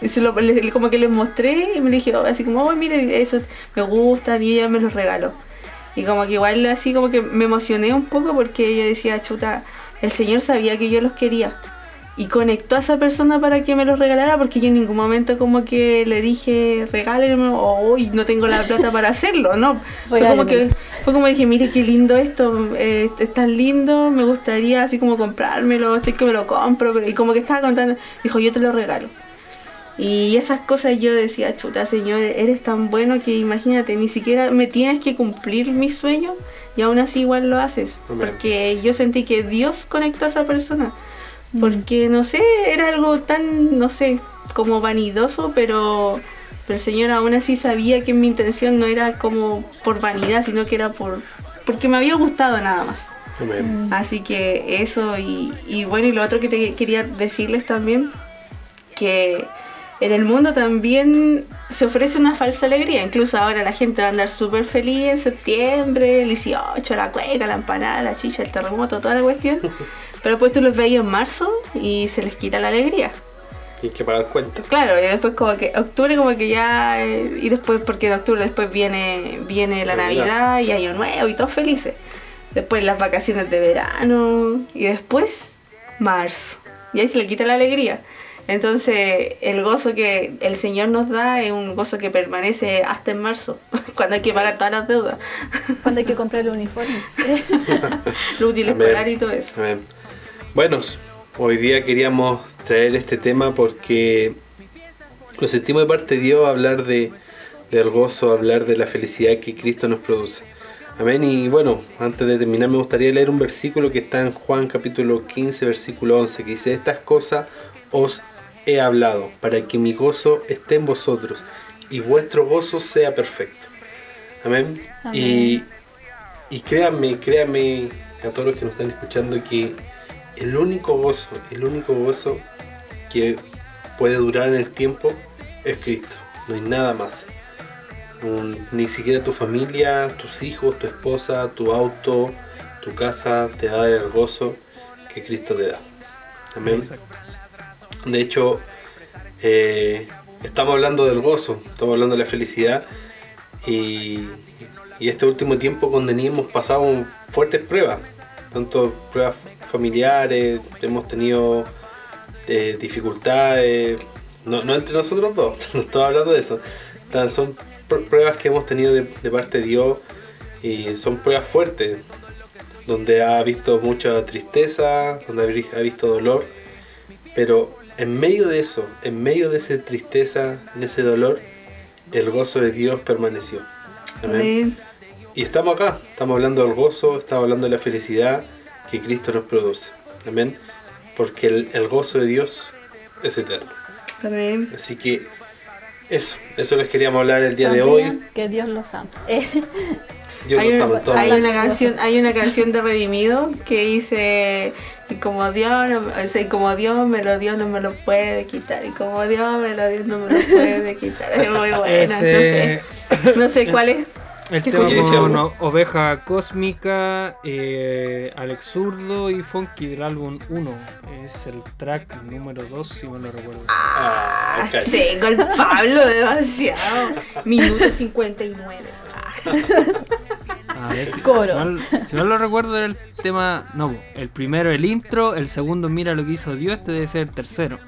Y se lo- como que les mostré y me dije, oh, así como, mire, eso me gusta, y ella me lo regaló. Y como que igual así como que me emocioné un poco porque ella decía, chuta, el Señor sabía que yo los quería. Y conectó a esa persona para que me los regalara porque yo en ningún momento como que le dije, regálenme o hoy no tengo la plata para hacerlo, ¿no? Fue como que fue como dije, mire qué lindo esto, eh, es tan lindo, me gustaría así como comprármelo, estoy que me lo compro, pero- y como que estaba contando, dijo, yo te lo regalo. Y esas cosas yo decía, chuta, Señor, eres tan bueno que imagínate, ni siquiera me tienes que cumplir mis sueños y aún así igual lo haces. Porque yo sentí que Dios conectó a esa persona. Porque, no sé, era algo tan, no sé, como vanidoso, pero, pero el Señor aún así sabía que mi intención no era como por vanidad, sino que era por porque me había gustado nada más. Amén. Así que eso y, y bueno, y lo otro que te quería decirles también, que en el mundo también se ofrece una falsa alegría. Incluso ahora la gente va a andar súper feliz en septiembre, el 18, la cueca, la empanada, la chicha, el terremoto, toda la cuestión. Pero pues tú los veis en marzo y se les quita la alegría. Hay que pagar cuentas. Claro, y después como que octubre como que ya eh, y después porque en octubre después viene viene la Navidad. Navidad y Año Nuevo y todos felices. Después las vacaciones de verano y después marzo. Y ahí se le quita la alegría. Entonces, el gozo que el Señor nos da es un gozo que permanece hasta en marzo, cuando hay que pagar todas las deudas, Cuando hay que comprar el uniforme. lo útil escolar y todo eso. Amén. Bueno, hoy día queríamos traer este tema porque lo sentimos de parte de Dios hablar de, del gozo, hablar de la felicidad que Cristo nos produce. Amén. Y bueno, antes de terminar me gustaría leer un versículo que está en Juan capítulo 15, versículo 11, que dice, estas cosas os he hablado para que mi gozo esté en vosotros y vuestro gozo sea perfecto. Amén. Amén. Y, y créanme, créanme a todos los que nos están escuchando que el único gozo, el único gozo que puede durar en el tiempo es Cristo. No hay nada más. Un- ni siquiera tu familia, tus hijos, tu esposa, tu auto, tu casa te da el gozo que Cristo te da. Amén. Exacto. De hecho, eh, estamos hablando del gozo, estamos hablando de la felicidad y, y este último tiempo con Denis hemos pasado fuertes pruebas, tanto pruebas familiares, hemos tenido eh, dificultades, no, no entre nosotros dos, no estamos hablando de eso, Tan- son pr- pruebas que hemos tenido de, de parte de Dios y son pruebas fuertes, donde ha visto mucha tristeza, donde ha vi- ha visto dolor, pero en medio de eso, en medio de esa tristeza, en ese dolor, el gozo de Dios permaneció. Amén. Amén. Y estamos acá, estamos hablando del gozo, estamos hablando de la felicidad que Cristo nos produce. Amén. Porque el, el gozo de Dios es eterno. Amén. Así que eso, eso les queríamos hablar el día de hoy. Que Dios los ama. Eh, Dios hay, nos ama una, hay una canción, hay una canción de Redimido que dice y como Dios, no- o sea, como Dios me lo dio, no me lo puede quitar. Y como Dios me lo dio, no me lo puede quitar. Es muy buena. Ese- No sé, no sé cuál es. El ¿Qué tema con o- Oveja Cósmica, eh, Alex Zurdo y Funky del álbum 1. Es el track número 2, si mal no recuerdo. Ah. Sí, con Pablo demasiado. Minuto 59. A ver si, Coro. si mal, si mal lo recuerdo era el tema. No, el primero el intro, el segundo mira lo que hizo Dios, este debe ser el tercero.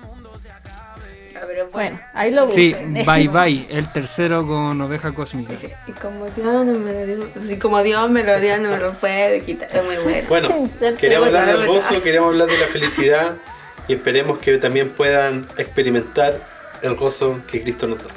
Pero bueno. bueno, ahí lo Sí, buscan. Bye Bye, el tercero con Oveja Cósmica. Dice, Y como Dios no me lo dio, como Dios me lo dio, no me lo puede quitar. Es muy bueno. Bueno, queríamos hablar del gozo, queríamos hablar de la felicidad y esperemos que también puedan experimentar el gozo que Cristo nos da.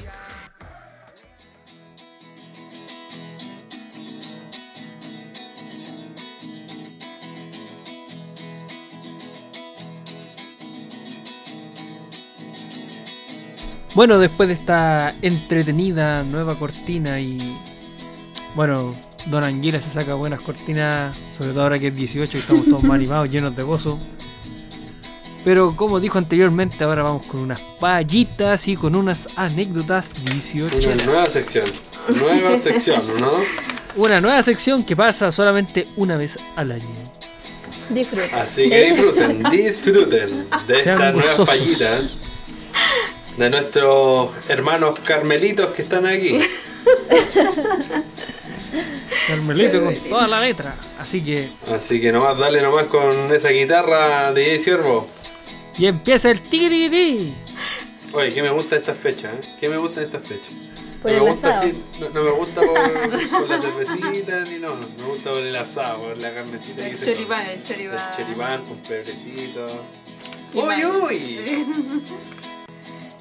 Bueno, después de esta entretenida nueva cortina y. Bueno, Don Anguila se saca buenas cortinas, sobre todo ahora que es 18 y estamos todos más animados, llenos de gozo. Pero como dijo anteriormente, ahora vamos con unas payitas y con unas anécdotas 18. Una nueva sección. Nueva sección, ¿no? Una nueva sección que pasa solamente una vez al año. Disfruta. Así que disfruten, disfruten de Sean estas nuevas payitas de nuestros hermanos carmelitos que están aquí. Carmelito con toda la letra. Así que. Así que nomás dale nomás con esa guitarra de Jay Siervo. Y empieza el tiki tiki tiki. Oye, que me gusta esta fecha, ¿eh? Que me gusta esta fecha. Por no el me gusta así, no, no me gusta por, por la cervecita ni no, me gusta por el asado, por la carnecita que El se choripán, el choripán. El choripán con pebrecito. ¡Uy, uy!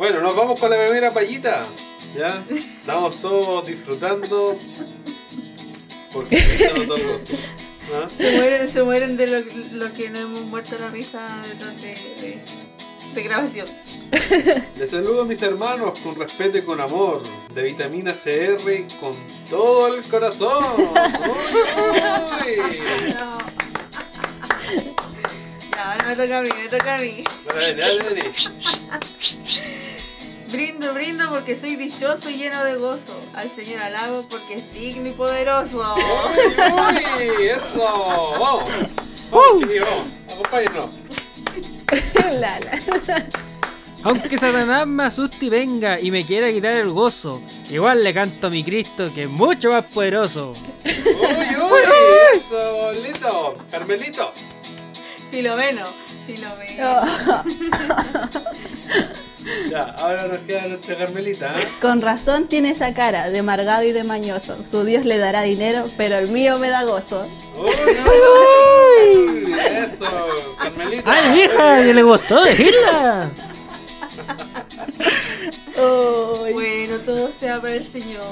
Bueno, nos vamos con la primera payita. ¿Ya? Estamos todos disfrutando. Porque el gozo. ¿Ah? Se mueren, se mueren de lo, lo que no hemos muerto la risa detrás de, de, de grabación. Les saludo a mis hermanos con respeto y con amor, de vitamina CR con todo el corazón. ¡Uy, uy! No. Ahora me toca a mí, me toca a mí. Dale, dale, dale. Brindo, brindo porque soy dichoso y lleno de gozo. Al Señor alabo porque es digno y poderoso. ¡Uy, uy! ¡Eso! ¡Vamos! ¡Vamos, chiquillos, vamos! ¡Acompáñenos! La, la. Aunque Satanás me asuste y venga y me quiera quitar el gozo, igual le canto a mi Cristo que es mucho más poderoso. ¡Uy, uy! ¡Eso, bolito! ¡Carmelito! Filomeno, Filomeno. Ya, ahora nos queda nuestra Carmelita, ¿eh? Con razón tiene esa cara de amargado y de mañoso. Su Dios le dará dinero, pero el mío me da gozo. ¡Uy, uy! ¡Eso! ¡Carmelita! ¡Ay, vieja! ¿Ya le gustó decirla? Bueno, todo sea para el Señor.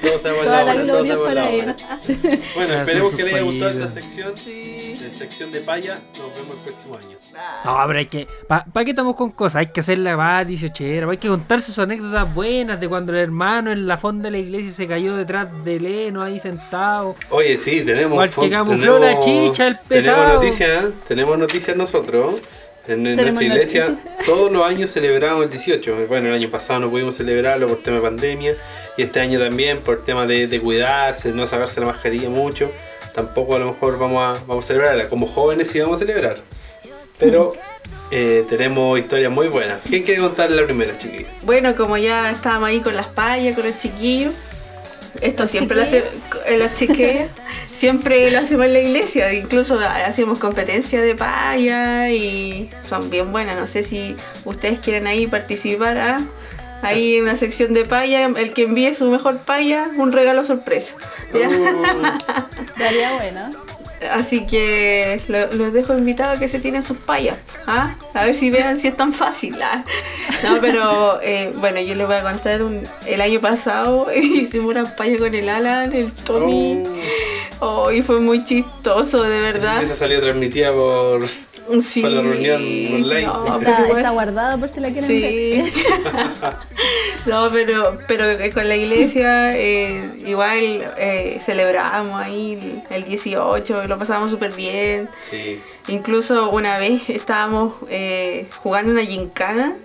Todo sea Toda la la gloria la para él. Bueno, esperemos que les haya gustado esta sección. Sí. De sección de paya, nos vemos el próximo año. No, pero hay que. ¿Para qué estamos con cosas? Hay que hacerla va 18 Hay que contar sus anécdotas buenas de cuando el hermano en la fonda de la iglesia se cayó detrás de Leno ahí sentado. Oye, sí, tenemos. Igual que camufló la chicha, el pesado. Tenemos noticias, ¿eh? tenemos noticias nosotros. En, en nuestra iglesia todos los años celebramos el 18. Bueno, el año pasado no pudimos celebrarlo por tema de pandemia y este año también por tema de, de cuidarse, no sacarse la mascarilla mucho. Tampoco a lo mejor vamos a, vamos a celebrarla. Como jóvenes sí vamos a celebrar. Pero eh, tenemos historias muy buenas. ¿Quién quiere contar la primera, chiquillos? Bueno, como ya estábamos ahí con las payas, con los chiquillos, esto siempre lo hace, eh, los chiquillos, siempre lo hacemos en la iglesia, incluso hacemos competencia de paya y son bien buenas. No sé si ustedes quieren ahí participar. ¿ah? Ahí en una sección de paya, el que envíe su mejor paya, un regalo sorpresa. ¿ya? Daría bueno. Así que lo- los dejo invitados a que se tienen sus payas. ¿ah? A ver si vean si es tan fácil. ¿ah? No, pero eh, bueno, yo les voy a contar. Un, el año pasado hicimos una paya con el Alan, el Tommy. Oh, y fue muy chistoso, de verdad. Esa salió transmitida por, Sí. para la reunión online. No, Está, está guardada por si la quieren Sí. ver. no, pero, pero con la iglesia eh, igual eh, celebramos ahí el 18, lo pasamos súper bien. Sí. Incluso una vez estábamos eh, jugando una gincana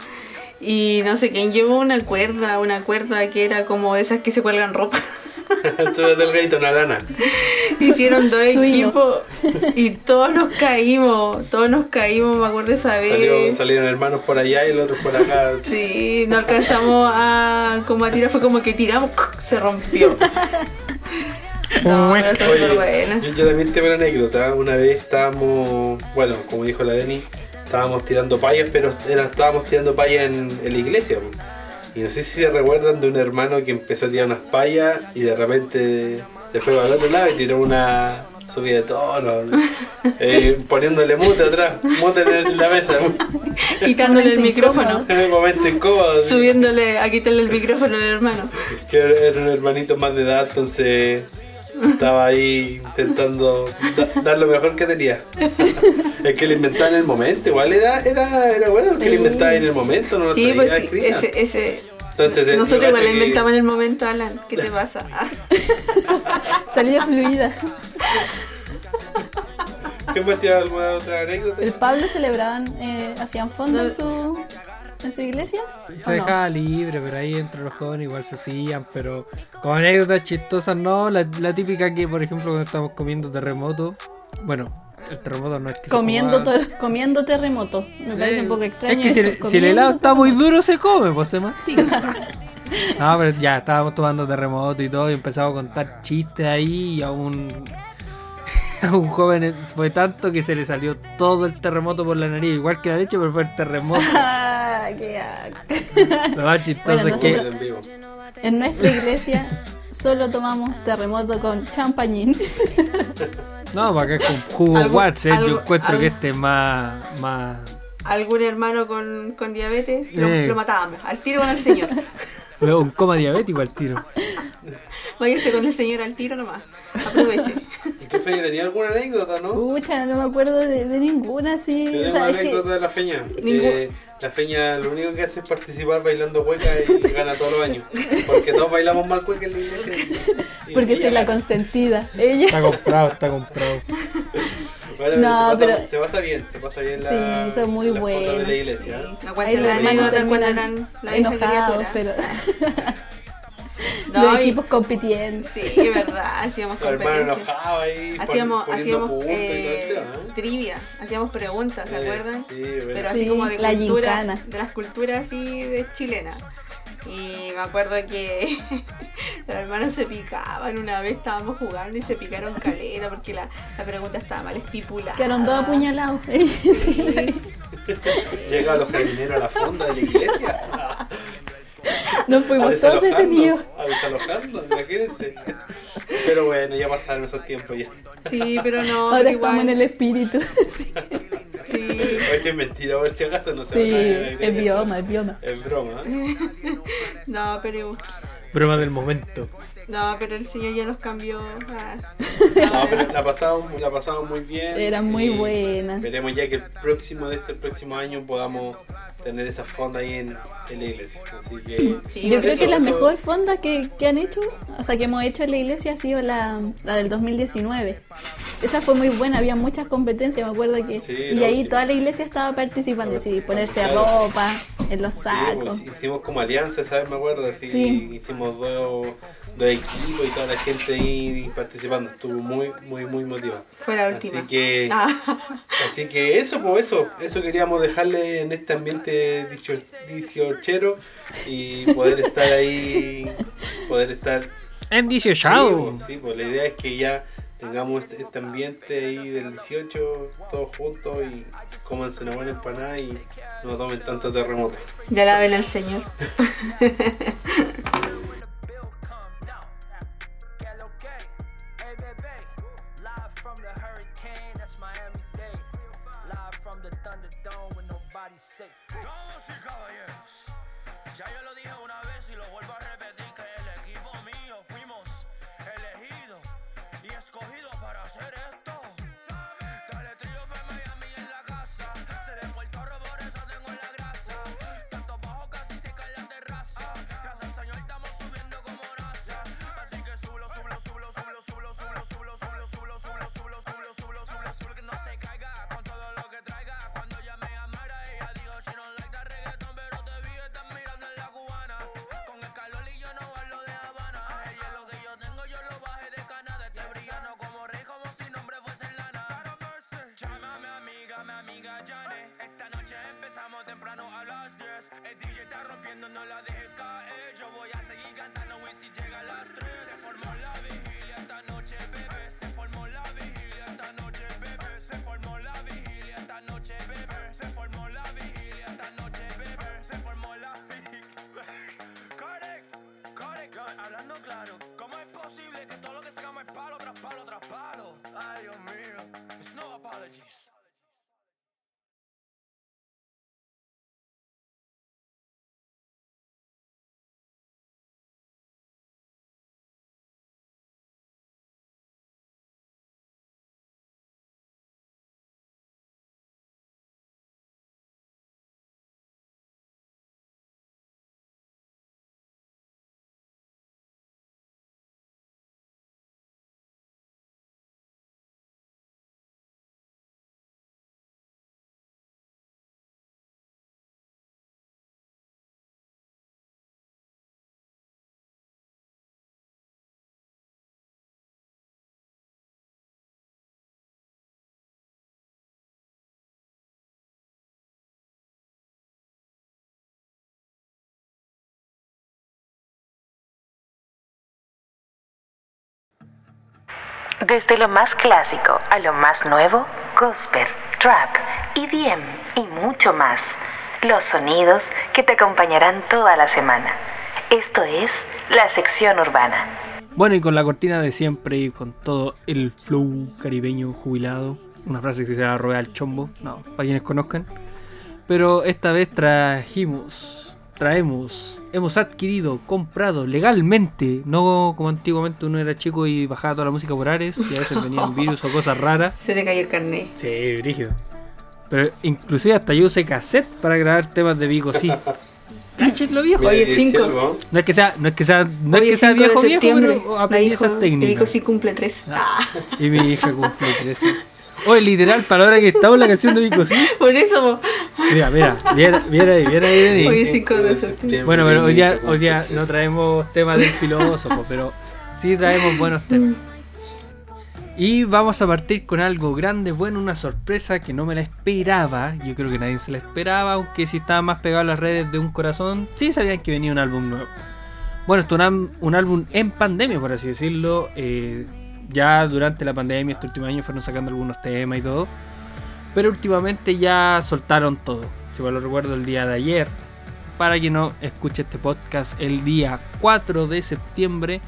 y no sé quién llevó una cuerda, una cuerda que era como esas que se cuelgan ropa. Súbete el gaito, una lana. Hicieron dos equipos y todos nos caímos, todos nos caímos, me acuerdo esa vez. Salió, salieron hermanos por allá y el otro por acá. Sí, no alcanzamos a como a tirar, fue como que tiramos, se rompió. No, yo, yo también tengo una anécdota. Una vez estábamos, bueno, como dijo la Deni, estábamos tirando payas, pero era, estábamos tirando payas en, en la iglesia. Y no sé si se recuerdan de un hermano que empezó a tirar unas payas y de repente se fue para el otro lado y tiró una subida de tono, eh, poniéndole mute atrás, mute en la mesa. Quitándole el micrófono, En el momento incómodo. subiéndole a quitarle el micrófono al hermano. que era un hermanito más de edad, entonces estaba ahí intentando da- dar lo mejor que tenía. El que lo inventaba en el momento, igual era, era, era bueno el que lo Sí. inventaba en el momento, no lo Sí, pues sí, ese, ese. Entonces, eh, Nosotros igual que- inventamos en el momento, Alan. ¿Qué te pasa? Salió fluida. ¿Qué más alguna otra anécdota? ¿El Pablo celebraban, eh, hacían fondo en su, en su iglesia? ¿O Se no? dejaba libre, pero ahí entre los jóvenes igual se hacían, pero con anécdotas chistosas no, la, la típica que por ejemplo cuando estamos comiendo terremoto, bueno, el terremoto no es que se Comiendo, ter- comiendo terremoto. Me parece Eh, un poco extraño. Es que si, eso, si el helado está muy duro se come, pues se mastica. no, pero ya estábamos tomando terremoto y todo y empezamos a contar chistes ahí y a un, a un joven fue tanto que se le salió todo el terremoto por la nariz, igual que la leche, pero fue el terremoto. Ah, qué. Lo más chistoso Bueno, es que En nuestra iglesia solo tomamos terremoto con champañín. No, para acá con jugo Watts, eh, yo encuentro que este es más, más... Algún hermano con, con diabetes lo, Eh. lo matábamos. Al tiro con el señor. un coma diabético al tiro. Váyase con el señor al tiro nomás. Aproveche. ¿Y tú, Feña, tenías alguna anécdota, no? Pucha, no me acuerdo de, de ninguna tengo sea, una que- anécdota de la Feña. Ningún- que la Feña lo único que hace es participar bailando hueca y gana todos los años. Porque todos bailamos mal hueca en la iglesia. porque soy la consentida. Ella. Está comprado, está comprado. Bueno, No, se, pasa, pero- se pasa bien, se pasa bien la, Sí, son muy la iglesia. ¿eh? No Ahí cuenten los la hermanos anécdota cuando terminan eran la No, los y- equipos compitiendo. Sí, verdad, hacíamos ahí. pon- Hacíamos, hacíamos eh, tema, ¿eh? trivia, hacíamos preguntas, ¿se Eh, acuerdan? Sí, verdad. Pero así Sí, como de la cultura, gincana. de las culturas así de chilena. Y me acuerdo que los hermanos se picaban una vez, estábamos jugando y se picaron calera porque la, la pregunta estaba mal estipulada. Quedaron dos apuñalados. Llegan los carabineros a la fonda de la iglesia. Nos fuimos todos detenidos. a desalojando, imagínense. Pero bueno, ya pasaron esos tiempos ya. Sí, pero no. Ahora pero estamos igual, en el espíritu. Sí. Oye, es mentira, a ver si acaso no se Sí, es bioma, es bioma. Es broma, ¿eh? No, pero Broma del momento. no, pero el señor ya nos cambió. ah. No, pero la pasamos, la pasamos muy bien. Era muy buena. Esperemos ya que el próximo de este próximo año podamos tener esa fonda ahí en, en la iglesia. Así que. Sí, Yo creo eso- que la eso- mejor fonda que, que han hecho, o sea, que hemos hecho en la iglesia ha sido la, la del 2019. esa fue muy buena, había muchas competencias, me acuerdo que. Sí, y no, ahí sí. toda la iglesia estaba participando, así, ponerse Claro. ropa, en los Sí, sacos. pues, hicimos como alianza, ¿sabes? Me acuerdo, así, Sí. hicimos dos, dos equipos y toda la gente ahí participando, estuvo muy, muy, muy motivado. Fue la última. Así que, Ah, así que eso, pues eso, eso queríamos dejarle en este ambiente dicho- dieciochero y poder estar ahí, poder estar En Sí, 18. pues, sí, pues la idea es que ya tengamos este, este ambiente ahí del 18, todos juntos y cómanse una buena empanada y no tomen tanto terremoto. ya la ven al Señor. Desde lo más clásico a lo más nuevo, gospel, trap, EDM y mucho más. Los sonidos que te acompañarán toda la semana. Esto es la sección urbana. Bueno, y con la cortina de siempre y con todo el flow caribeño jubilado. Una frase que se llama robar al chombo. No, para quienes conozcan. Pero esta vez trajimos, traemos, hemos adquirido, comprado legalmente. No como antiguamente uno era chico y bajaba toda la música por Ares y a veces venían virus o cosas raras. Se te cayó el carnet. Sí, brígido. Pero inclusive hasta yo usé cassette para grabar temas de Vico, sí. Cachet viejo. Oye, y si cinco. algo, No es que sea, no es que sea, no es que sea 5 viejo viejo, pero aprendí la esas técnicas. Mi hijo sí cumple 3. Y mi hija cumple 13. Oye, literal, para la hora que estamos la canción de Vico, sí. Por eso. Mira, mira, viera, viera ahí, viera ahí. Hoy es 5 de de septiembre. septiembre, Bueno, pero hoy día, Vico, hoy día no 13. traemos temas del filósofo, pero sí traemos buenos temas. Y vamos a partir con algo grande, bueno, una sorpresa que no me la esperaba. Yo creo que nadie se la esperaba, aunque si estaba más pegado a las redes de un corazón, sí sabían que venía un álbum nuevo. Bueno, esto es un, un álbum en pandemia, por así decirlo. eh, ya durante la pandemia, este último año, fueron sacando algunos temas y todo. Pero últimamente ya soltaron todo. Si mal lo recuerdo, el día de ayer. Para quien no escuche este podcast, el día 4 de septiembre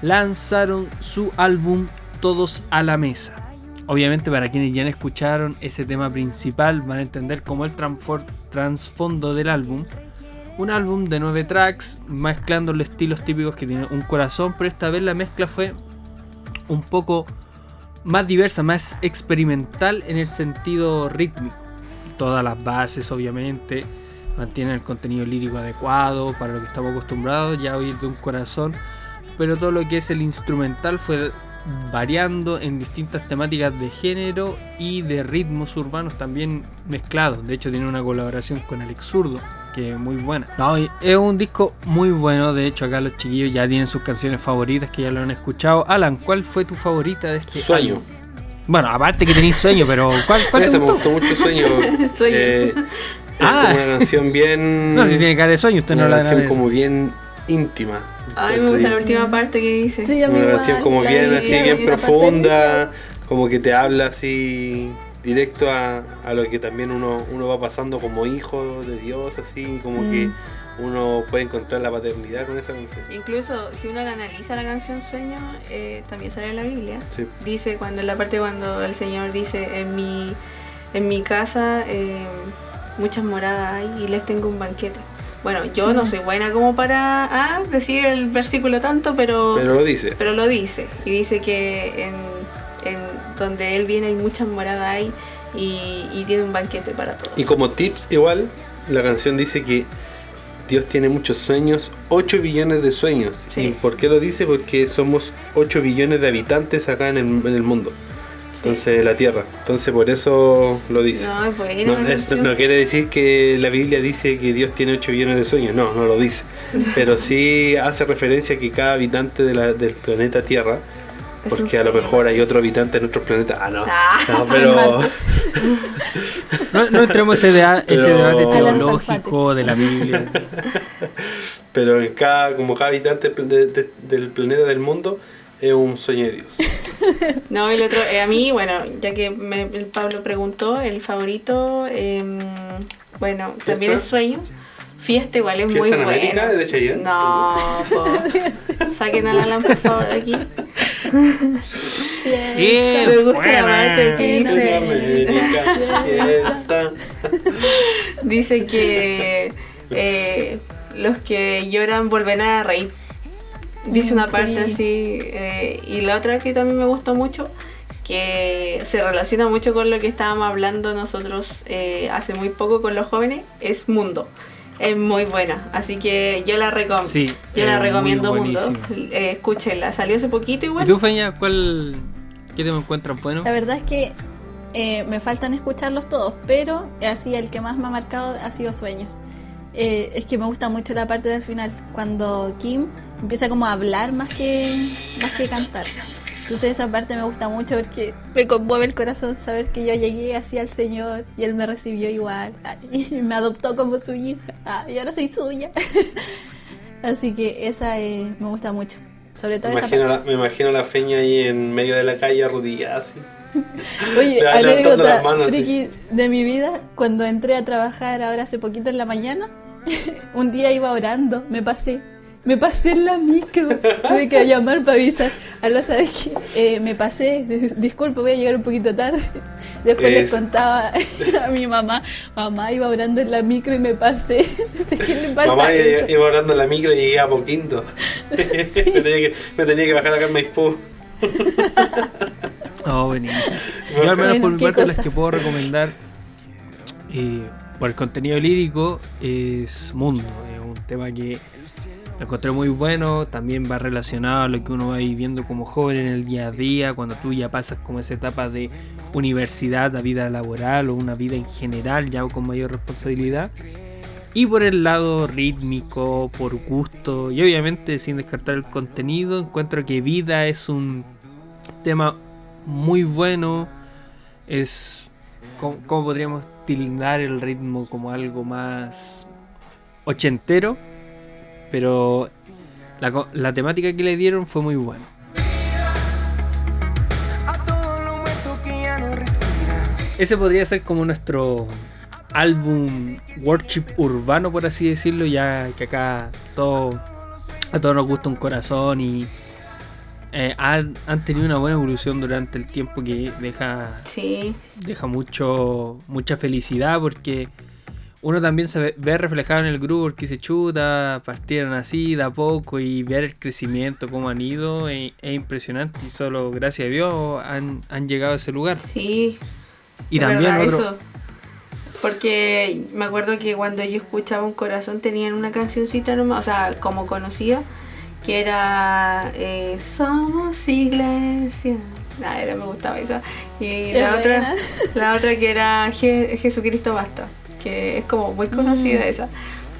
lanzaron su álbum Todos a la Mesa. Obviamente para quienes ya escucharon ese tema principal van a entender como el trasfondo del álbum. Un álbum de 9 tracks mezclando los estilos típicos que tiene un corazón, pero esta vez la mezcla fue un poco más diversa, más experimental en el sentido rítmico. Todas las bases obviamente mantienen el contenido lírico adecuado para lo que estamos acostumbrados ya a oír de un corazón, pero todo lo que es el instrumental fue variando en distintas temáticas de género y de ritmos urbanos también mezclados. De hecho, tiene una colaboración con Alex Zurdo, que es muy buena. No, es un disco muy bueno. De hecho, acá los chiquillos ya tienen sus canciones favoritas que ya lo han escuchado. Alan, ¿cuál fue tu favorita de este Sueño. Bueno, aparte que tenéis sueño, pero ¿cuál, cuál te Esa me gustó? gustó mucho Sueño. Sueño. Eh, Ah. Es como una canción bien. No, si tiene cara de sueño, usted no una la va a canción como bien íntima. Ay, me gusta la última parte que dice. Sí, Una canción como bien así, bien profunda, como que te habla así directo a, a lo que también uno, uno va pasando como hijo de Dios, así como que Mm. uno puede encontrar la paternidad con esa canción. Incluso si uno la analiza la canción Sueño, eh, también sale en la Biblia. Sí. Dice cuando en la parte cuando el Señor dice en mi en mi casa eh, muchas moradas hay y les tengo un banquete. Bueno, yo no soy buena como para ah, decir el versículo tanto, pero, Pero lo dice. pero lo dice. Y dice que en, en donde Él viene hay muchas moradas hay y, y tiene un banquete para todos. Y como tips, igual, la canción dice que Dios tiene muchos sueños, 8 billones de sueños. Sí. ¿Y por qué lo dice? Porque somos 8 billones de habitantes acá en el, en el mundo. Entonces, en la Tierra. Entonces, por eso lo dice. No, quiere decir que la Biblia dice que Dios tiene 8 billones de sueños, no, no lo dice. Pero sí hace referencia a que cada habitante de la- del planeta Tierra, porque a lo mejor hay otro habitante en otro planeta. Ah, no. Ah. No, pero. No, no entremos en ese, Pero- debate Alan teológico de la Biblia. Pero en cada, como cada habitante de- de- del planeta del mundo es un sueño de Dios. No, el otro, eh, a mí, bueno, ya que me- el Pablo preguntó, el favorito, em, bueno, también es sueño. Fiesta igual es ¿Fiesta muy en bueno. América de? No, po. saquen a la lámpara por favor de aquí. Me gusta la buena. parte porque En dice, fiesta. dice que eh, los que lloran volverán a reír. Dice una parte sí. así. eh, y la otra que también me gustó mucho, que se relaciona mucho con lo que estábamos hablando nosotros eh, hace muy poco con los jóvenes, es Mundo. Es muy buena, así que yo la recomiendo. Sí, yo la recomiendo Mundo. Eh, escúchenla, salió hace poquito ¿Y igual. tú, Feña, cuál. ¿Qué te encuentras bueno? La verdad es que eh, me faltan escucharlos todos, pero así el que más me ha marcado ha sido Sueños. Eh, es que me gusta mucho la parte del final, cuando Kim empieza como a hablar más que, más que cantar. Entonces esa parte me gusta mucho porque me conmueve el corazón saber que yo llegué así al Señor y Él me recibió igual y me adoptó como su hija y ahora soy suya. así que esa eh, me gusta mucho. Sobre Me todo esa imagino, la, me imagino la feña ahí en medio de la calle arrodillada así. Oye, anécdota manos, de mi vida, cuando entré a trabajar ahora hace poquito en la mañana, un día iba orando, me pasé, me pasé en la micro, tuve que llamar para avisar, algo sabes que Eh, me pasé, dis- disculpa, voy a llegar un poquito tarde. Después les Es- contaba a mi mamá, mamá iba orando en la micro y me pasé. ¿Qué le pasa? Mamá a iba, iba orando en la micro y llegué a Poquinto. me, tenía que, me tenía que bajar acá en Maipú. Oh, buenísimo. Yo al menos por mi ¿qué parte las que puedo recomendar eh, por el contenido lírico es Mundo. Es un tema que lo encontré muy bueno. También va relacionado a lo que uno va viviendo como joven en el día a día. Cuando tú ya pasas como esa etapa de universidad a vida laboral o una vida en general ya con mayor responsabilidad. Y por el lado rítmico, por gusto y obviamente sin descartar el contenido, encuentro que Vida es un tema muy bueno. Es. ¿Cómo, podríamos tildar el ritmo como algo más ochentero? Pero la, temática que le dieron fue muy buena. Ese podría ser como nuestro álbum worship urbano, por así decirlo, ya que acá todo, a todos nos gusta un corazón y eh, han, han tenido una buena evolución durante el tiempo que deja Sí, deja mucho mucha felicidad porque uno también se ve, ve reflejado en el grupo porque se chuta, partieron así de a poco y ver el crecimiento, cómo han ido, es, es impresionante y solo gracias a Dios han, han llegado a ese lugar. sí. Y también verdad otro, eso. Porque me acuerdo que cuando yo escuchaba un corazón tenían una cancioncita nomás, o sea, como conocida, que era eh, Somos Iglesia. Nah, era, me gustaba esa. Y la otra, la otra que era Je- Jesucristo Basta, que es como muy conocida Mm. esa.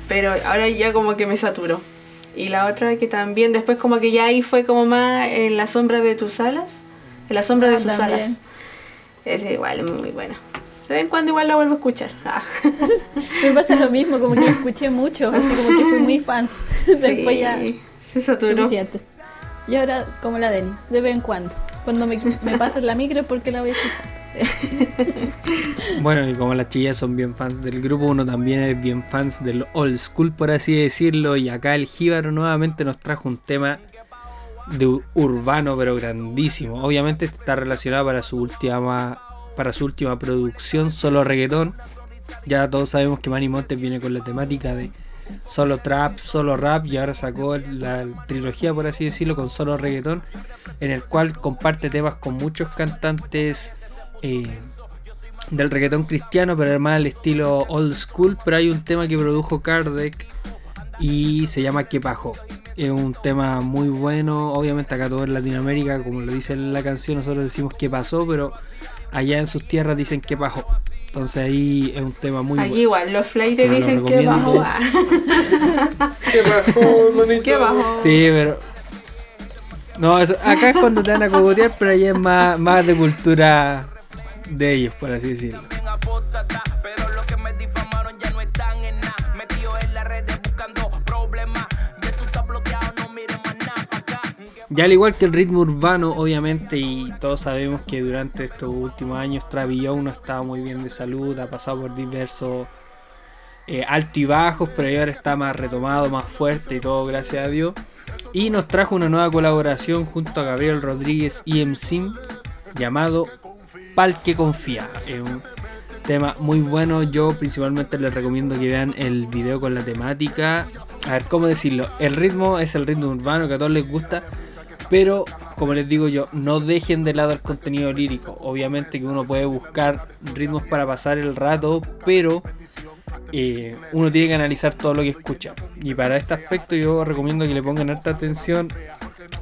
Pero ahora ya como que me saturó. Y la otra que también después como que ya ahí fue como más en la sombra de tus alas. En la sombra Ah, de sus también. alas. Esa igual es muy buena. De vez en cuando igual la vuelvo a escuchar. Ah. Me pasa lo mismo, como que escuché mucho, así como que fui muy fans. Después ya se saturó. Y ahora como la Deni, de vez en cuando. Cuando me, me paso en la micro es porque la voy a escuchar. Bueno, y como las chillas son bien fans del grupo, uno también es bien fans del old school, por así decirlo. Y acá el Jíbaro nuevamente nos trajo un tema de urbano, pero grandísimo. Obviamente está relacionado para su última, para su última producción, solo reggaetón. Ya todos sabemos que Manny Montes viene con la temática de solo trap, solo rap y ahora sacó la trilogía, por así decirlo, con solo reggaetón, en el cual comparte temas con muchos cantantes eh, del reggaetón cristiano, pero además al estilo old school. Pero hay un tema que produjo Kardec y se llama Que Pajo. Es un tema muy bueno, obviamente acá todo en Latinoamérica, como lo dice en la canción, nosotros decimos que pasó, pero allá en sus tierras dicen que bajó. Entonces ahí es un tema muy Aquí bueno. igual, los flights te Te lo dicen que ah. ¿Qué bajó, hermanito? ¿Qué bajo? Sí, pero. No, eso, acá es cuando te van a cogotear, pero allá es más, más de cultura de ellos, por así decirlo. ya al igual que el ritmo urbano, obviamente, y todos sabemos que durante estos últimos años Travis Young no estaba muy bien de salud, ha pasado por diversos eh, altos y bajos, pero ahora está más retomado, más fuerte y todo, gracias a Dios. Y nos trajo una nueva colaboración junto a Gabriel Rodríguez y MSIM llamado Pal que Confía. Es un tema muy bueno. Yo principalmente les recomiendo que vean el video con la temática. A ver, ¿cómo decirlo? El ritmo es el ritmo urbano que a todos les gusta. Pero, como les digo yo, no dejen de lado el contenido lírico. Obviamente que uno puede buscar ritmos para pasar el rato, pero eh, uno tiene que analizar todo lo que escucha. Y para este aspecto yo recomiendo que le pongan harta atención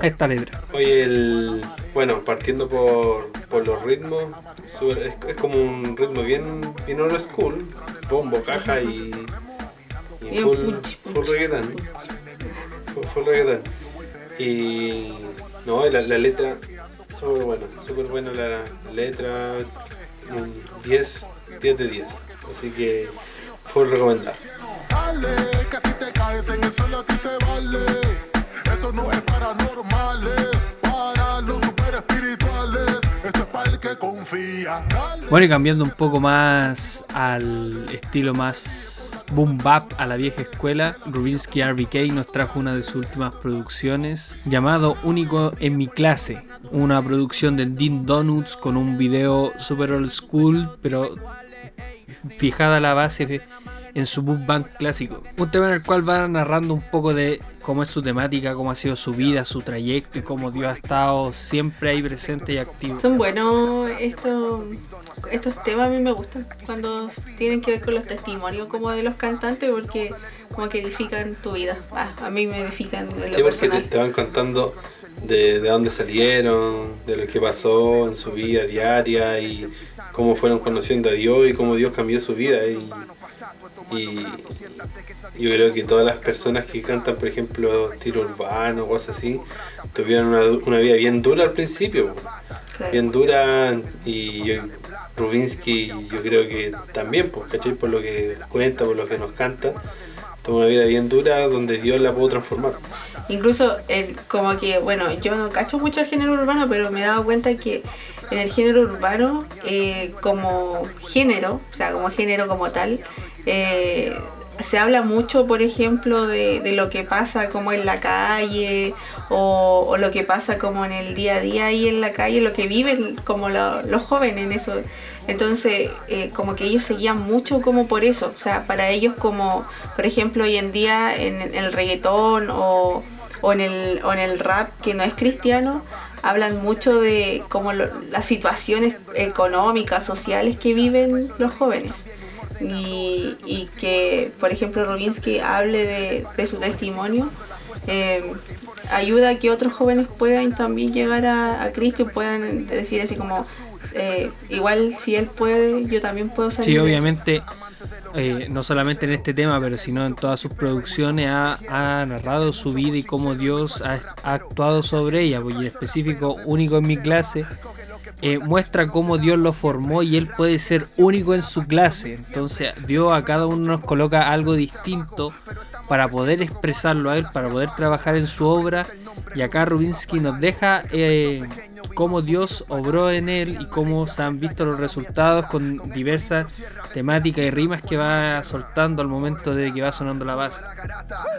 esta letra. Oye, el, bueno, partiendo por, por los ritmos, es, es como un ritmo bien, bien old school, bombo, caja y, y full, punch, full punch. reggaetón. Full, full reggaetón. Y no, la, la letra, súper buena, súper buena la, la letra, un 10, 10 de 10. Así que, full recomendar. Dale, que si te caes en el suelo a ti se vale. Esto no es para normales, para los super espirituales. Esto es para el que confía. Bueno, y cambiando un poco más al estilo más boom bap a la vieja escuela, Rubinsky RBK nos trajo una de sus últimas producciones llamado Único en mi clase, una producción de Dean Donuts con un video super old school, pero fijada la base en su boom band clásico. Un tema en el cual va narrando un poco de cómo es su temática, cómo ha sido su vida, su trayecto y cómo Dios ha estado siempre ahí presente y activo. Son buenos estos, estos temas, a mí me gustan cuando tienen que ver con los testimonios como de los cantantes porque como que edifican tu vida. Ah, a mí me edifican de lo Sí, porque te, te van contando de, de dónde salieron, de lo que pasó en su vida diaria y cómo fueron conociendo a Dios y cómo Dios cambió su vida. Y, y yo creo que todas las personas que cantan, por ejemplo, estilo urbano o cosas así, tuvieron una, una vida bien dura al principio. Bien dura y yo- Rubinsky yo creo que también, pues, ¿cachai? Por lo que cuenta, por lo que nos canta, tuvo una vida bien dura donde Dios la pudo transformar. Incluso el, como que, bueno, yo no cacho mucho el género urbano, pero me he dado cuenta que en el género urbano, eh, como género, o sea, como género como tal, eh, se habla mucho, por ejemplo, de, lo que pasa como en la calle o, lo que pasa como en el día a día ahí en la calle, lo que viven como lo- los jóvenes en eso. Entonces, eh, como que ellos seguían mucho como por eso. O sea, para ellos como, por ejemplo, hoy en día en, en el reggaetón o, o en el, o en el rap que no es cristiano, hablan mucho de como lo- las situaciones económicas, sociales que viven los jóvenes. Y, y que, por ejemplo, Rubinsky hable de, de su testimonio, eh, ayuda a que otros jóvenes puedan también llegar a, a Cristo y puedan decir así como, eh, igual si él puede, yo también puedo salir. Sí, obviamente, eh, no solamente en este tema, pero sino en todas sus producciones ha, ha narrado su vida y cómo Dios ha, ha actuado sobre ella, pues, y en específico, único en mi clase, eh, muestra cómo Dios lo formó y él puede ser único en su clase. Entonces, Dios a cada uno nos coloca algo distinto para poder expresarlo a él, para poder trabajar en su obra. Y acá Rubinsky nos deja eh, cómo Dios obró en él y cómo se han visto los resultados con diversas temáticas y rimas que va soltando al momento de que va sonando la base.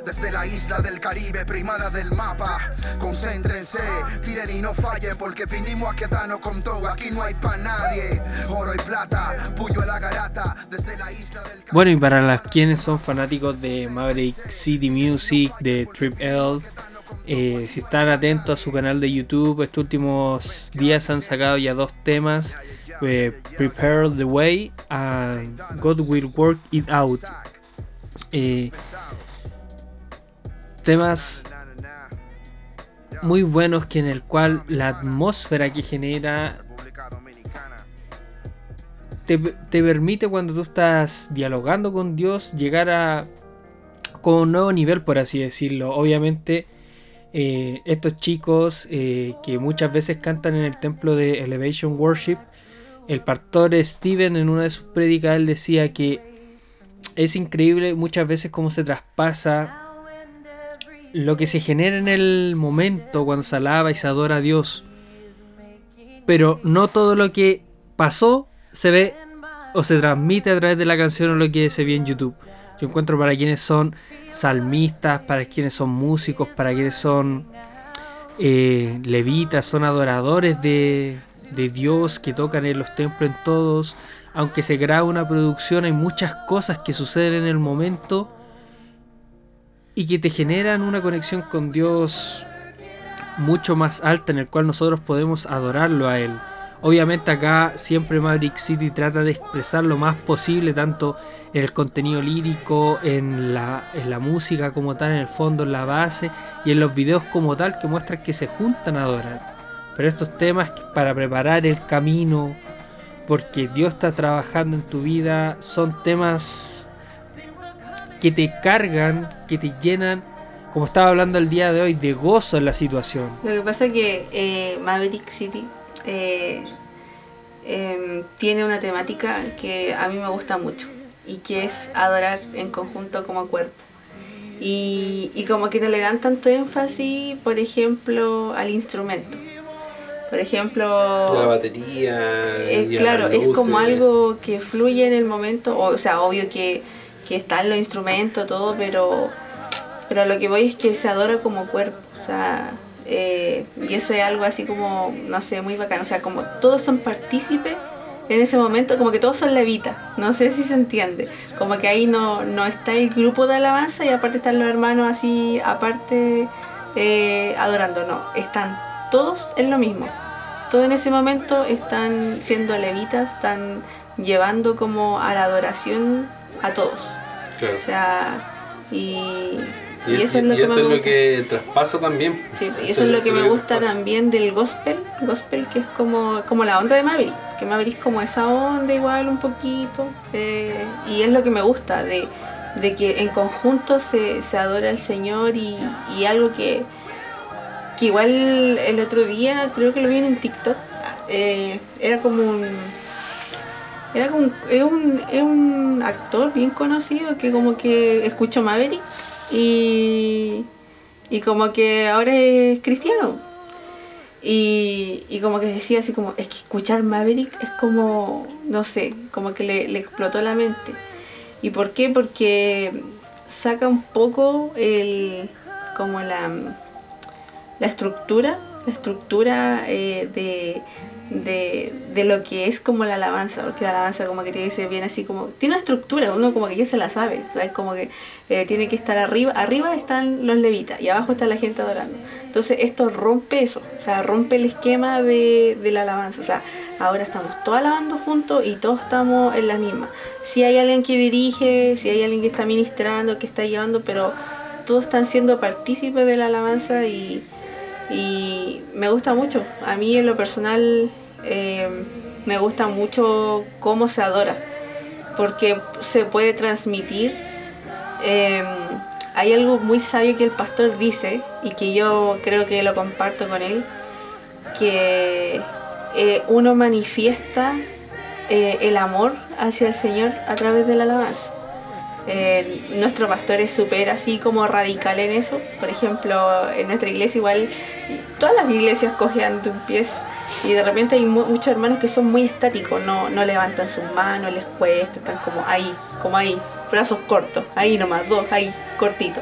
Desde la isla del Caribe, primada del mapa. Concéntrense, tiren y no fallen, porque vinimos a quedarnos con todo. Aquí no hay pa' nadie. Oro y plata, puño a la garata. Desde la isla del Bueno, y para las quienes son fanáticos de Maverick City Music, de Trip L, eh, si están atentos a su canal de YouTube, estos últimos días han sacado ya dos temas: eh, Prepare the Way and God Will Work It Out. Eh, temas muy buenos que en el cual la atmósfera que genera te, te permite cuando tú estás dialogando con Dios llegar a con un nuevo nivel por así decirlo obviamente eh, estos chicos eh, que muchas veces cantan en el templo de Elevation Worship el pastor Steven en una de sus prédicas decía que es increíble muchas veces cómo se traspasa lo que se genera en el momento cuando se alaba y se adora a Dios. Pero no todo lo que pasó se ve o se transmite a través de la canción o lo que se ve en YouTube. Yo encuentro para quienes son salmistas, para quienes son músicos, para quienes son eh, levitas, son adoradores de, de Dios que tocan en los templos en todos. Aunque se graba una producción, hay muchas cosas que suceden en el momento y que te generan una conexión con Dios mucho más alta en el cual nosotros podemos adorarlo a Él. Obviamente acá siempre Maverick City trata de expresar lo más posible, tanto en el contenido lírico, en la, en la música como tal, en el fondo, en la base y en los videos como tal que muestran que se juntan a adorar. Pero estos temas para preparar el camino, porque Dios está trabajando en tu vida, son temas que te cargan, que te llenan, como estaba hablando el día de hoy, de gozo en la situación. Lo que pasa es que eh, Maverick City eh, em, tiene una temática que a mí me gusta mucho y que es adorar en conjunto como cuerpo. Y, y como que no le dan tanto énfasis, por ejemplo, al instrumento. Por ejemplo, La batería. eh, claro, es como algo que fluye en el momento, o, o sea, obvio que, que están los instrumentos, todo, pero, pero lo que voy es que se adora como cuerpo, o sea, eh, y eso es algo así como, no sé, muy bacano, o sea, como todos son partícipes en ese momento, como que todos son levitas, no sé si se entiende, como que ahí no, no está el grupo de alabanza y aparte están los hermanos así, aparte eh, adorando, no, están todos en lo mismo. Todos en ese momento están siendo levitas, están llevando como a la adoración a todos. Claro. O sea, y, Y, y eso es lo y que eso me es lo gusta. que traspasa también. Sí, y eso es lo que me gusta traspasa. también del gospel, gospel que es como, como la onda de Maverick, que Maverick es como esa onda igual un poquito, eh, y es lo que me gusta, de, de que en conjunto se, se adora al Señor y, y algo que, que igual el otro día, creo que lo vi en un TikTok, eh, era como un... Era como un, es un, es un actor bien conocido que como que escuchó Maverick y, y como que ahora es cristiano. Y, y como que decía así como, es que escuchar Maverick es como, no sé, como que le, explotó la mente. ¿Y por qué? Porque saca un poco el, como la, la estructura, la estructura eh, de, de, de lo que es como la alabanza, porque la alabanza como que tiene que ser bien así como, tiene una estructura, uno como que ya se la sabe, ¿sabes? Como que eh, tiene que estar arriba, arriba están los levitas y abajo está la gente adorando. Entonces esto rompe eso, o sea, rompe el esquema de, de la alabanza, o sea, ahora estamos todos alabando juntos y todos estamos en la misma. Si hay alguien que dirige, si hay alguien que está ministrando, que está llevando, pero todos están siendo partícipes de la alabanza y, y me gusta mucho. A mí en lo personal eh, me gusta mucho cómo se adora, porque se puede transmitir. eh, hay algo muy sabio que el pastor dice y que yo creo que lo comparto con él, que eh, uno manifiesta el amor hacia el Señor a través de la alabanza. Eh, nuestro pastor es súper así como radical en eso. Por ejemplo, en nuestra iglesia igual, todas las iglesias cojean de un pies y de repente hay mu- muchos hermanos que son muy estáticos, no, no levantan sus manos, les cuesta, están como ahí, como ahí, brazos cortos, ahí nomás, dos, ahí, cortito.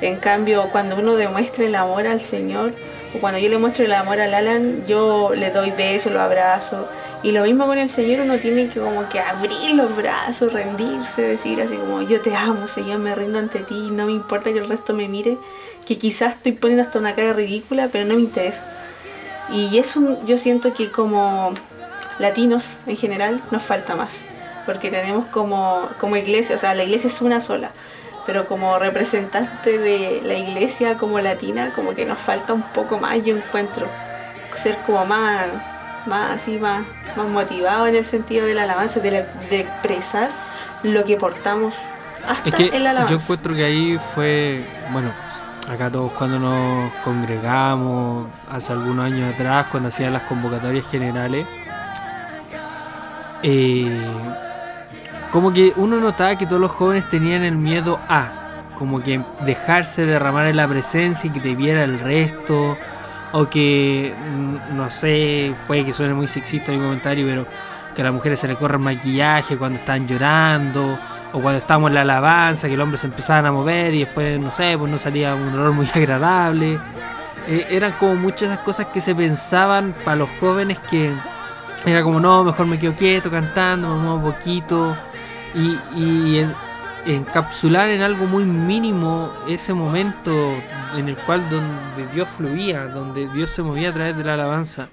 En cambio, cuando uno demuestra el amor al Señor, cuando yo le muestro el amor al Alan, yo le doy besos, lo abrazo. Y lo mismo con el Señor, uno tiene que como que abrir los brazos, rendirse, decir así como yo te amo, Señor, me rindo ante ti, no me importa que el resto me mire, que quizás estoy poniendo hasta una cara ridícula, pero no me interesa. Y eso yo siento que como latinos en general nos falta más, porque tenemos como, como iglesia, o sea, la iglesia es una sola, pero como representante de la iglesia como latina, como que nos falta un poco más, yo encuentro, ser como más, más así, más, más motivado en el sentido de la alabanza, de, la- de expresar lo que portamos hasta Es que en la alabanza. yo encuentro que ahí fue, bueno, acá todos cuando nos congregamos, hace algunos años atrás, cuando hacían las convocatorias generales, eh, como que uno notaba que todos los jóvenes tenían el miedo a, como que dejarse derramar en la presencia y que te viera el resto, o que, mm, no sé, puede que suene muy sexista mi comentario, pero que a las mujeres se le corre el maquillaje cuando están llorando, o cuando estábamos en la alabanza, que los hombres se empezaban a mover y después, no sé, pues no salía un olor muy agradable. Eh, eran como muchas esas cosas que se pensaban para los jóvenes que era como, no, mejor me quedo quieto cantando, me muevo poquito. Y, y en- encapsular en algo muy mínimo ese momento en el cual donde Dios fluía, donde Dios se movía a través de la alabanza.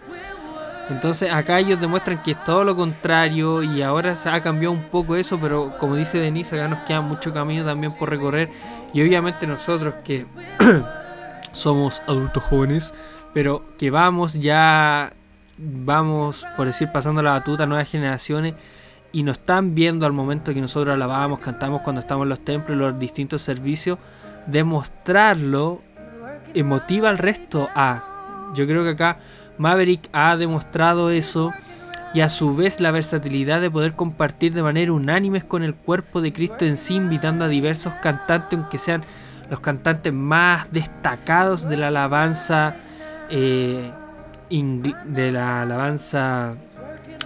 Entonces acá ellos demuestran que es todo lo contrario y ahora se ha cambiado un poco eso, pero como dice Denise, acá nos queda mucho camino también por recorrer y obviamente nosotros que somos adultos jóvenes, pero que vamos ya, vamos por decir pasando la batuta a nuevas generaciones y nos están viendo al momento que nosotros alabamos, cantamos cuando estamos en los templos, los distintos servicios, demostrarlo motiva al resto a. Yo creo que acá Maverick ha demostrado eso y a su vez la versatilidad de poder compartir de manera unánime con el cuerpo de Cristo en sí, invitando a diversos cantantes, aunque sean los cantantes más destacados de la alabanza, eh, de la alabanza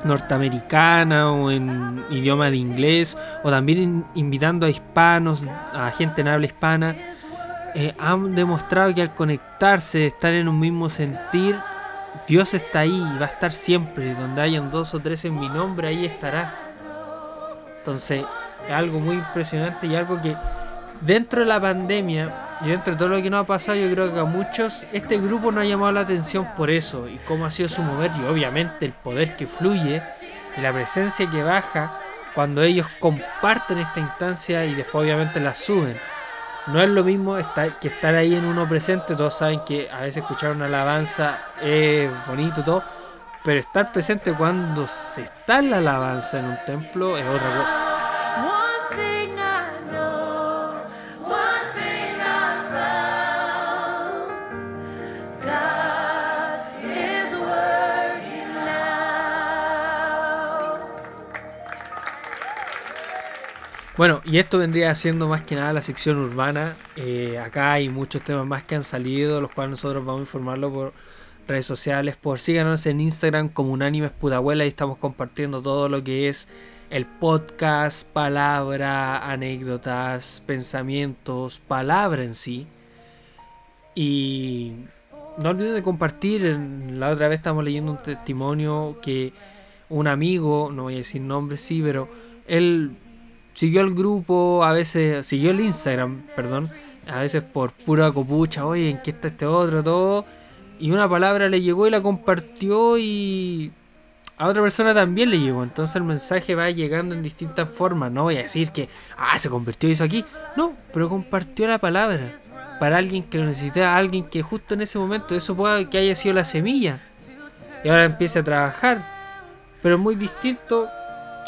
norteamericana o en idioma de inglés, o también in- invitando a hispanos, a gente en habla hispana, eh, han demostrado que al conectarse, estar en un mismo sentir, Dios está ahí y va a estar siempre. Donde hayan dos o tres en mi nombre, ahí estará. Entonces, es algo muy impresionante y algo que dentro de la pandemia y dentro de todo lo que nos ha pasado, yo creo que a muchos este grupo nos ha llamado la atención por eso y cómo ha sido su mover y obviamente el poder que fluye y la presencia que baja cuando ellos comparten esta instancia y después obviamente la suben. No es lo mismo estar, que estar ahí en uno presente, todos saben que a veces escuchar una alabanza es bonito todo, pero estar presente cuando se está en la alabanza en un templo es otra cosa. Bueno, y esto vendría siendo más que nada la sección urbana. Eh, acá hay muchos temas más que han salido, los cuales nosotros vamos a informarlo por redes sociales. Por síganos en Instagram como Unánimes Pudahuela y estamos compartiendo todo lo que es el podcast, palabra, anécdotas, pensamientos, palabra en sí. Y no olviden de compartir. La otra vez estamos leyendo un testimonio que un amigo, no voy a decir nombre, sí, pero él siguió el grupo, a veces siguió el Instagram, perdón, a veces por pura copucha, oye, ¿en qué está este otro? Todo. Y una palabra le llegó y la compartió y a otra persona también le llegó. Entonces el mensaje va llegando en distintas formas. No voy a decir que, ah, se convirtió y hizo aquí. No, pero compartió la palabra. Para alguien que lo necesitaba, alguien que justo en ese momento, eso puede que haya sido la semilla. Y ahora empiece a trabajar. Pero es muy distinto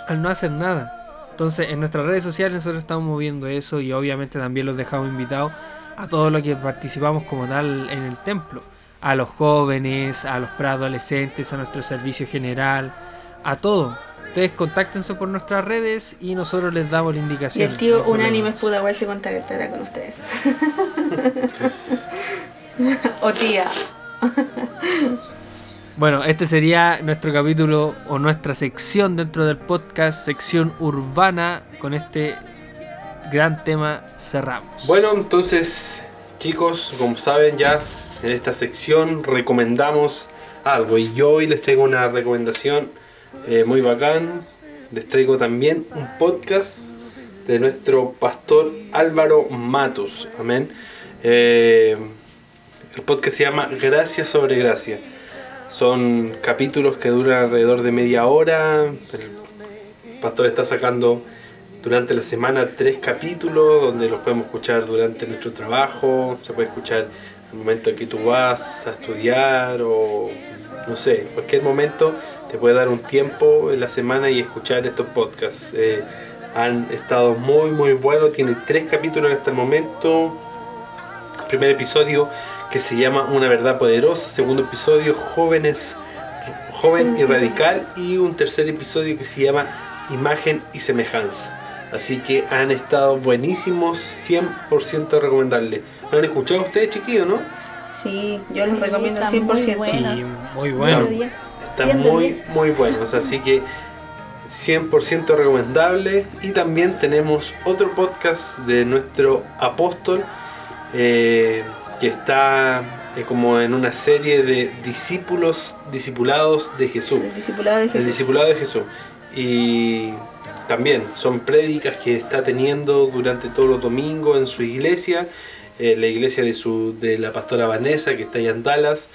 al no hacer nada. Entonces en nuestras redes sociales nosotros estamos moviendo eso y obviamente también los dejamos invitados a todos los que participamos como tal en el templo. A los jóvenes, a los preadolescentes, a nuestro servicio general, a todo. Ustedes contáctense por nuestras redes y nosotros les damos la Y indicación. el tío Unánime. Pudahuel se contactará con ustedes. o tía. Bueno, este sería nuestro capítulo o nuestra sección dentro del podcast, sección urbana. Con este gran tema cerramos. Bueno, entonces, chicos, como saben ya, en esta sección recomendamos algo. Y yo hoy les traigo una recomendación eh, muy bacán. Les traigo también un podcast de nuestro pastor Álvaro Matos. Amén. Eh, el podcast se llama Gracia sobre Gracia. Son capítulos que duran alrededor de media hora. El pastor está sacando durante la semana tres capítulos donde los podemos escuchar durante nuestro trabajo. Se puede escuchar el momento en que tú vas a estudiar o no sé, cualquier momento te puede dar un tiempo en la semana y escuchar estos podcasts. Eh, han estado muy muy buenos, tiene tres capítulos hasta el momento. Primer episodio que se llama Una verdad poderosa, segundo episodio Jóvenes joven y radical y un tercer episodio que se llama Imagen y semejanza. Así que han estado buenísimos, 100% recomendable. ¿Lo han escuchado ustedes, chiquillos, no? Sí, yo los Sí, recomiendo al están muy 100%. buenos. Sí, muy bueno. 100 de 10. Están 100 de muy, 10. muy buenos, así que 100% recomendable. Y también tenemos otro podcast de nuestro apóstol eh, que está eh, como en una serie de discípulos, discipulados de Jesús. El discipulado de El Jesús. discipulado de Jesús. Y también son prédicas que está teniendo durante todos los domingos en su iglesia, eh, la iglesia de, su, de la pastora Vanessa, que está allá en Dallas,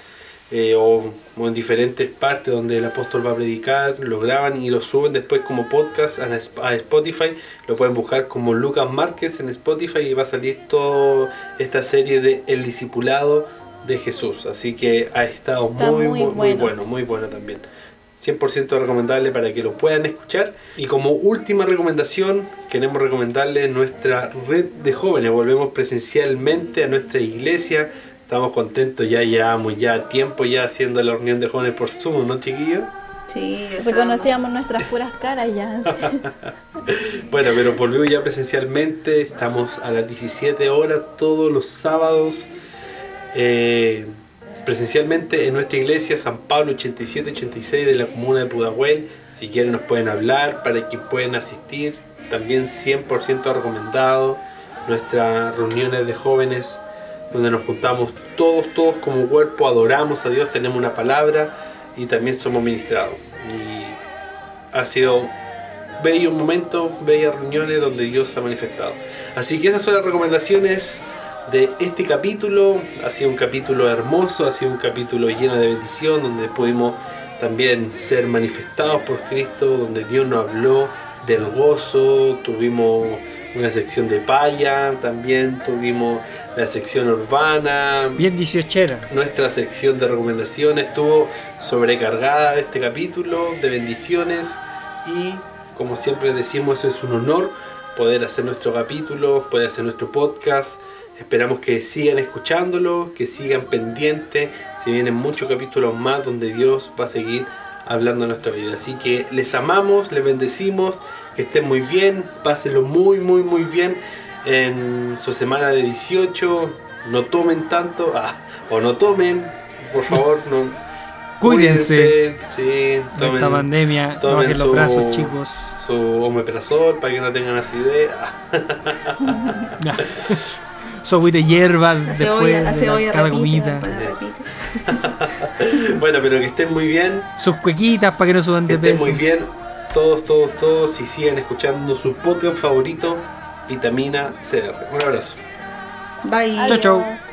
eh, o, o en diferentes partes donde el apóstol va a predicar, lo graban y lo suben después como podcast a, a Spotify. Lo pueden buscar como Lucas Márquez en Spotify y va a salir toda esta serie de El Discipulado de Jesús. Así que ha estado muy, muy muy, bueno, muy bueno también. 100% recomendable para que lo puedan escuchar. Y como última recomendación, queremos recomendarles nuestra red de jóvenes. Volvemos presencialmente a nuestra iglesia. Estamos contentos, ya llevamos ya tiempo ya haciendo la reunión de jóvenes por Zoom, ¿no, chiquillos? Sí, Reconocíamos nuestras puras caras ya. Bueno, pero volvimos ya presencialmente. Estamos a las 17 horas todos los sábados. eh, presencialmente en nuestra iglesia San Pablo 87-86 de la comuna de Pudahuel. Si quieren nos pueden hablar para que puedan asistir. También 100% recomendado. Nuestras reuniones de jóvenes donde nos juntamos todos, todos como cuerpo, adoramos a Dios, tenemos una palabra y también somos ministrados. Y ha sido bellos momentos, bellas reuniones donde Dios ha manifestado. Así que esas son las recomendaciones de este capítulo. Ha sido un capítulo hermoso, ha sido un capítulo lleno de bendición, donde pudimos también ser manifestados por Cristo, donde Dios nos habló del gozo, tuvimos una sección de paya, también tuvimos la sección urbana, Bien dieciochera. nuestra sección de recomendaciones estuvo sobrecargada este capítulo de bendiciones y como siempre decimos es un honor poder hacer nuestro capítulo, poder hacer nuestro podcast. Esperamos que sigan escuchándolo, que sigan pendientes. Se vienen muchos capítulos más donde Dios va a seguir hablando en nuestra vida. Así que les amamos, les bendecimos, que estén muy bien, pásenlo muy, muy, muy bien en su semana de 18. No tomen tanto, ah, o no tomen, por favor, no. Cuídense. Sí, de tomen, esta pandemia. No tomen bajen los su- brazos, chicos. Su omeprazol para que no tengan acidez. Su agüita de hierba La después cebolla, la de cebolla la- cada repite, comida. bueno, pero que estén muy bien. Sus cuequitas para que no suban Que de estén peso. muy bien. Todos, todos, todos. Y sigan escuchando su podcast favorito, Vitamina CR. Un abrazo. Bye. Chau, chau. Adiós.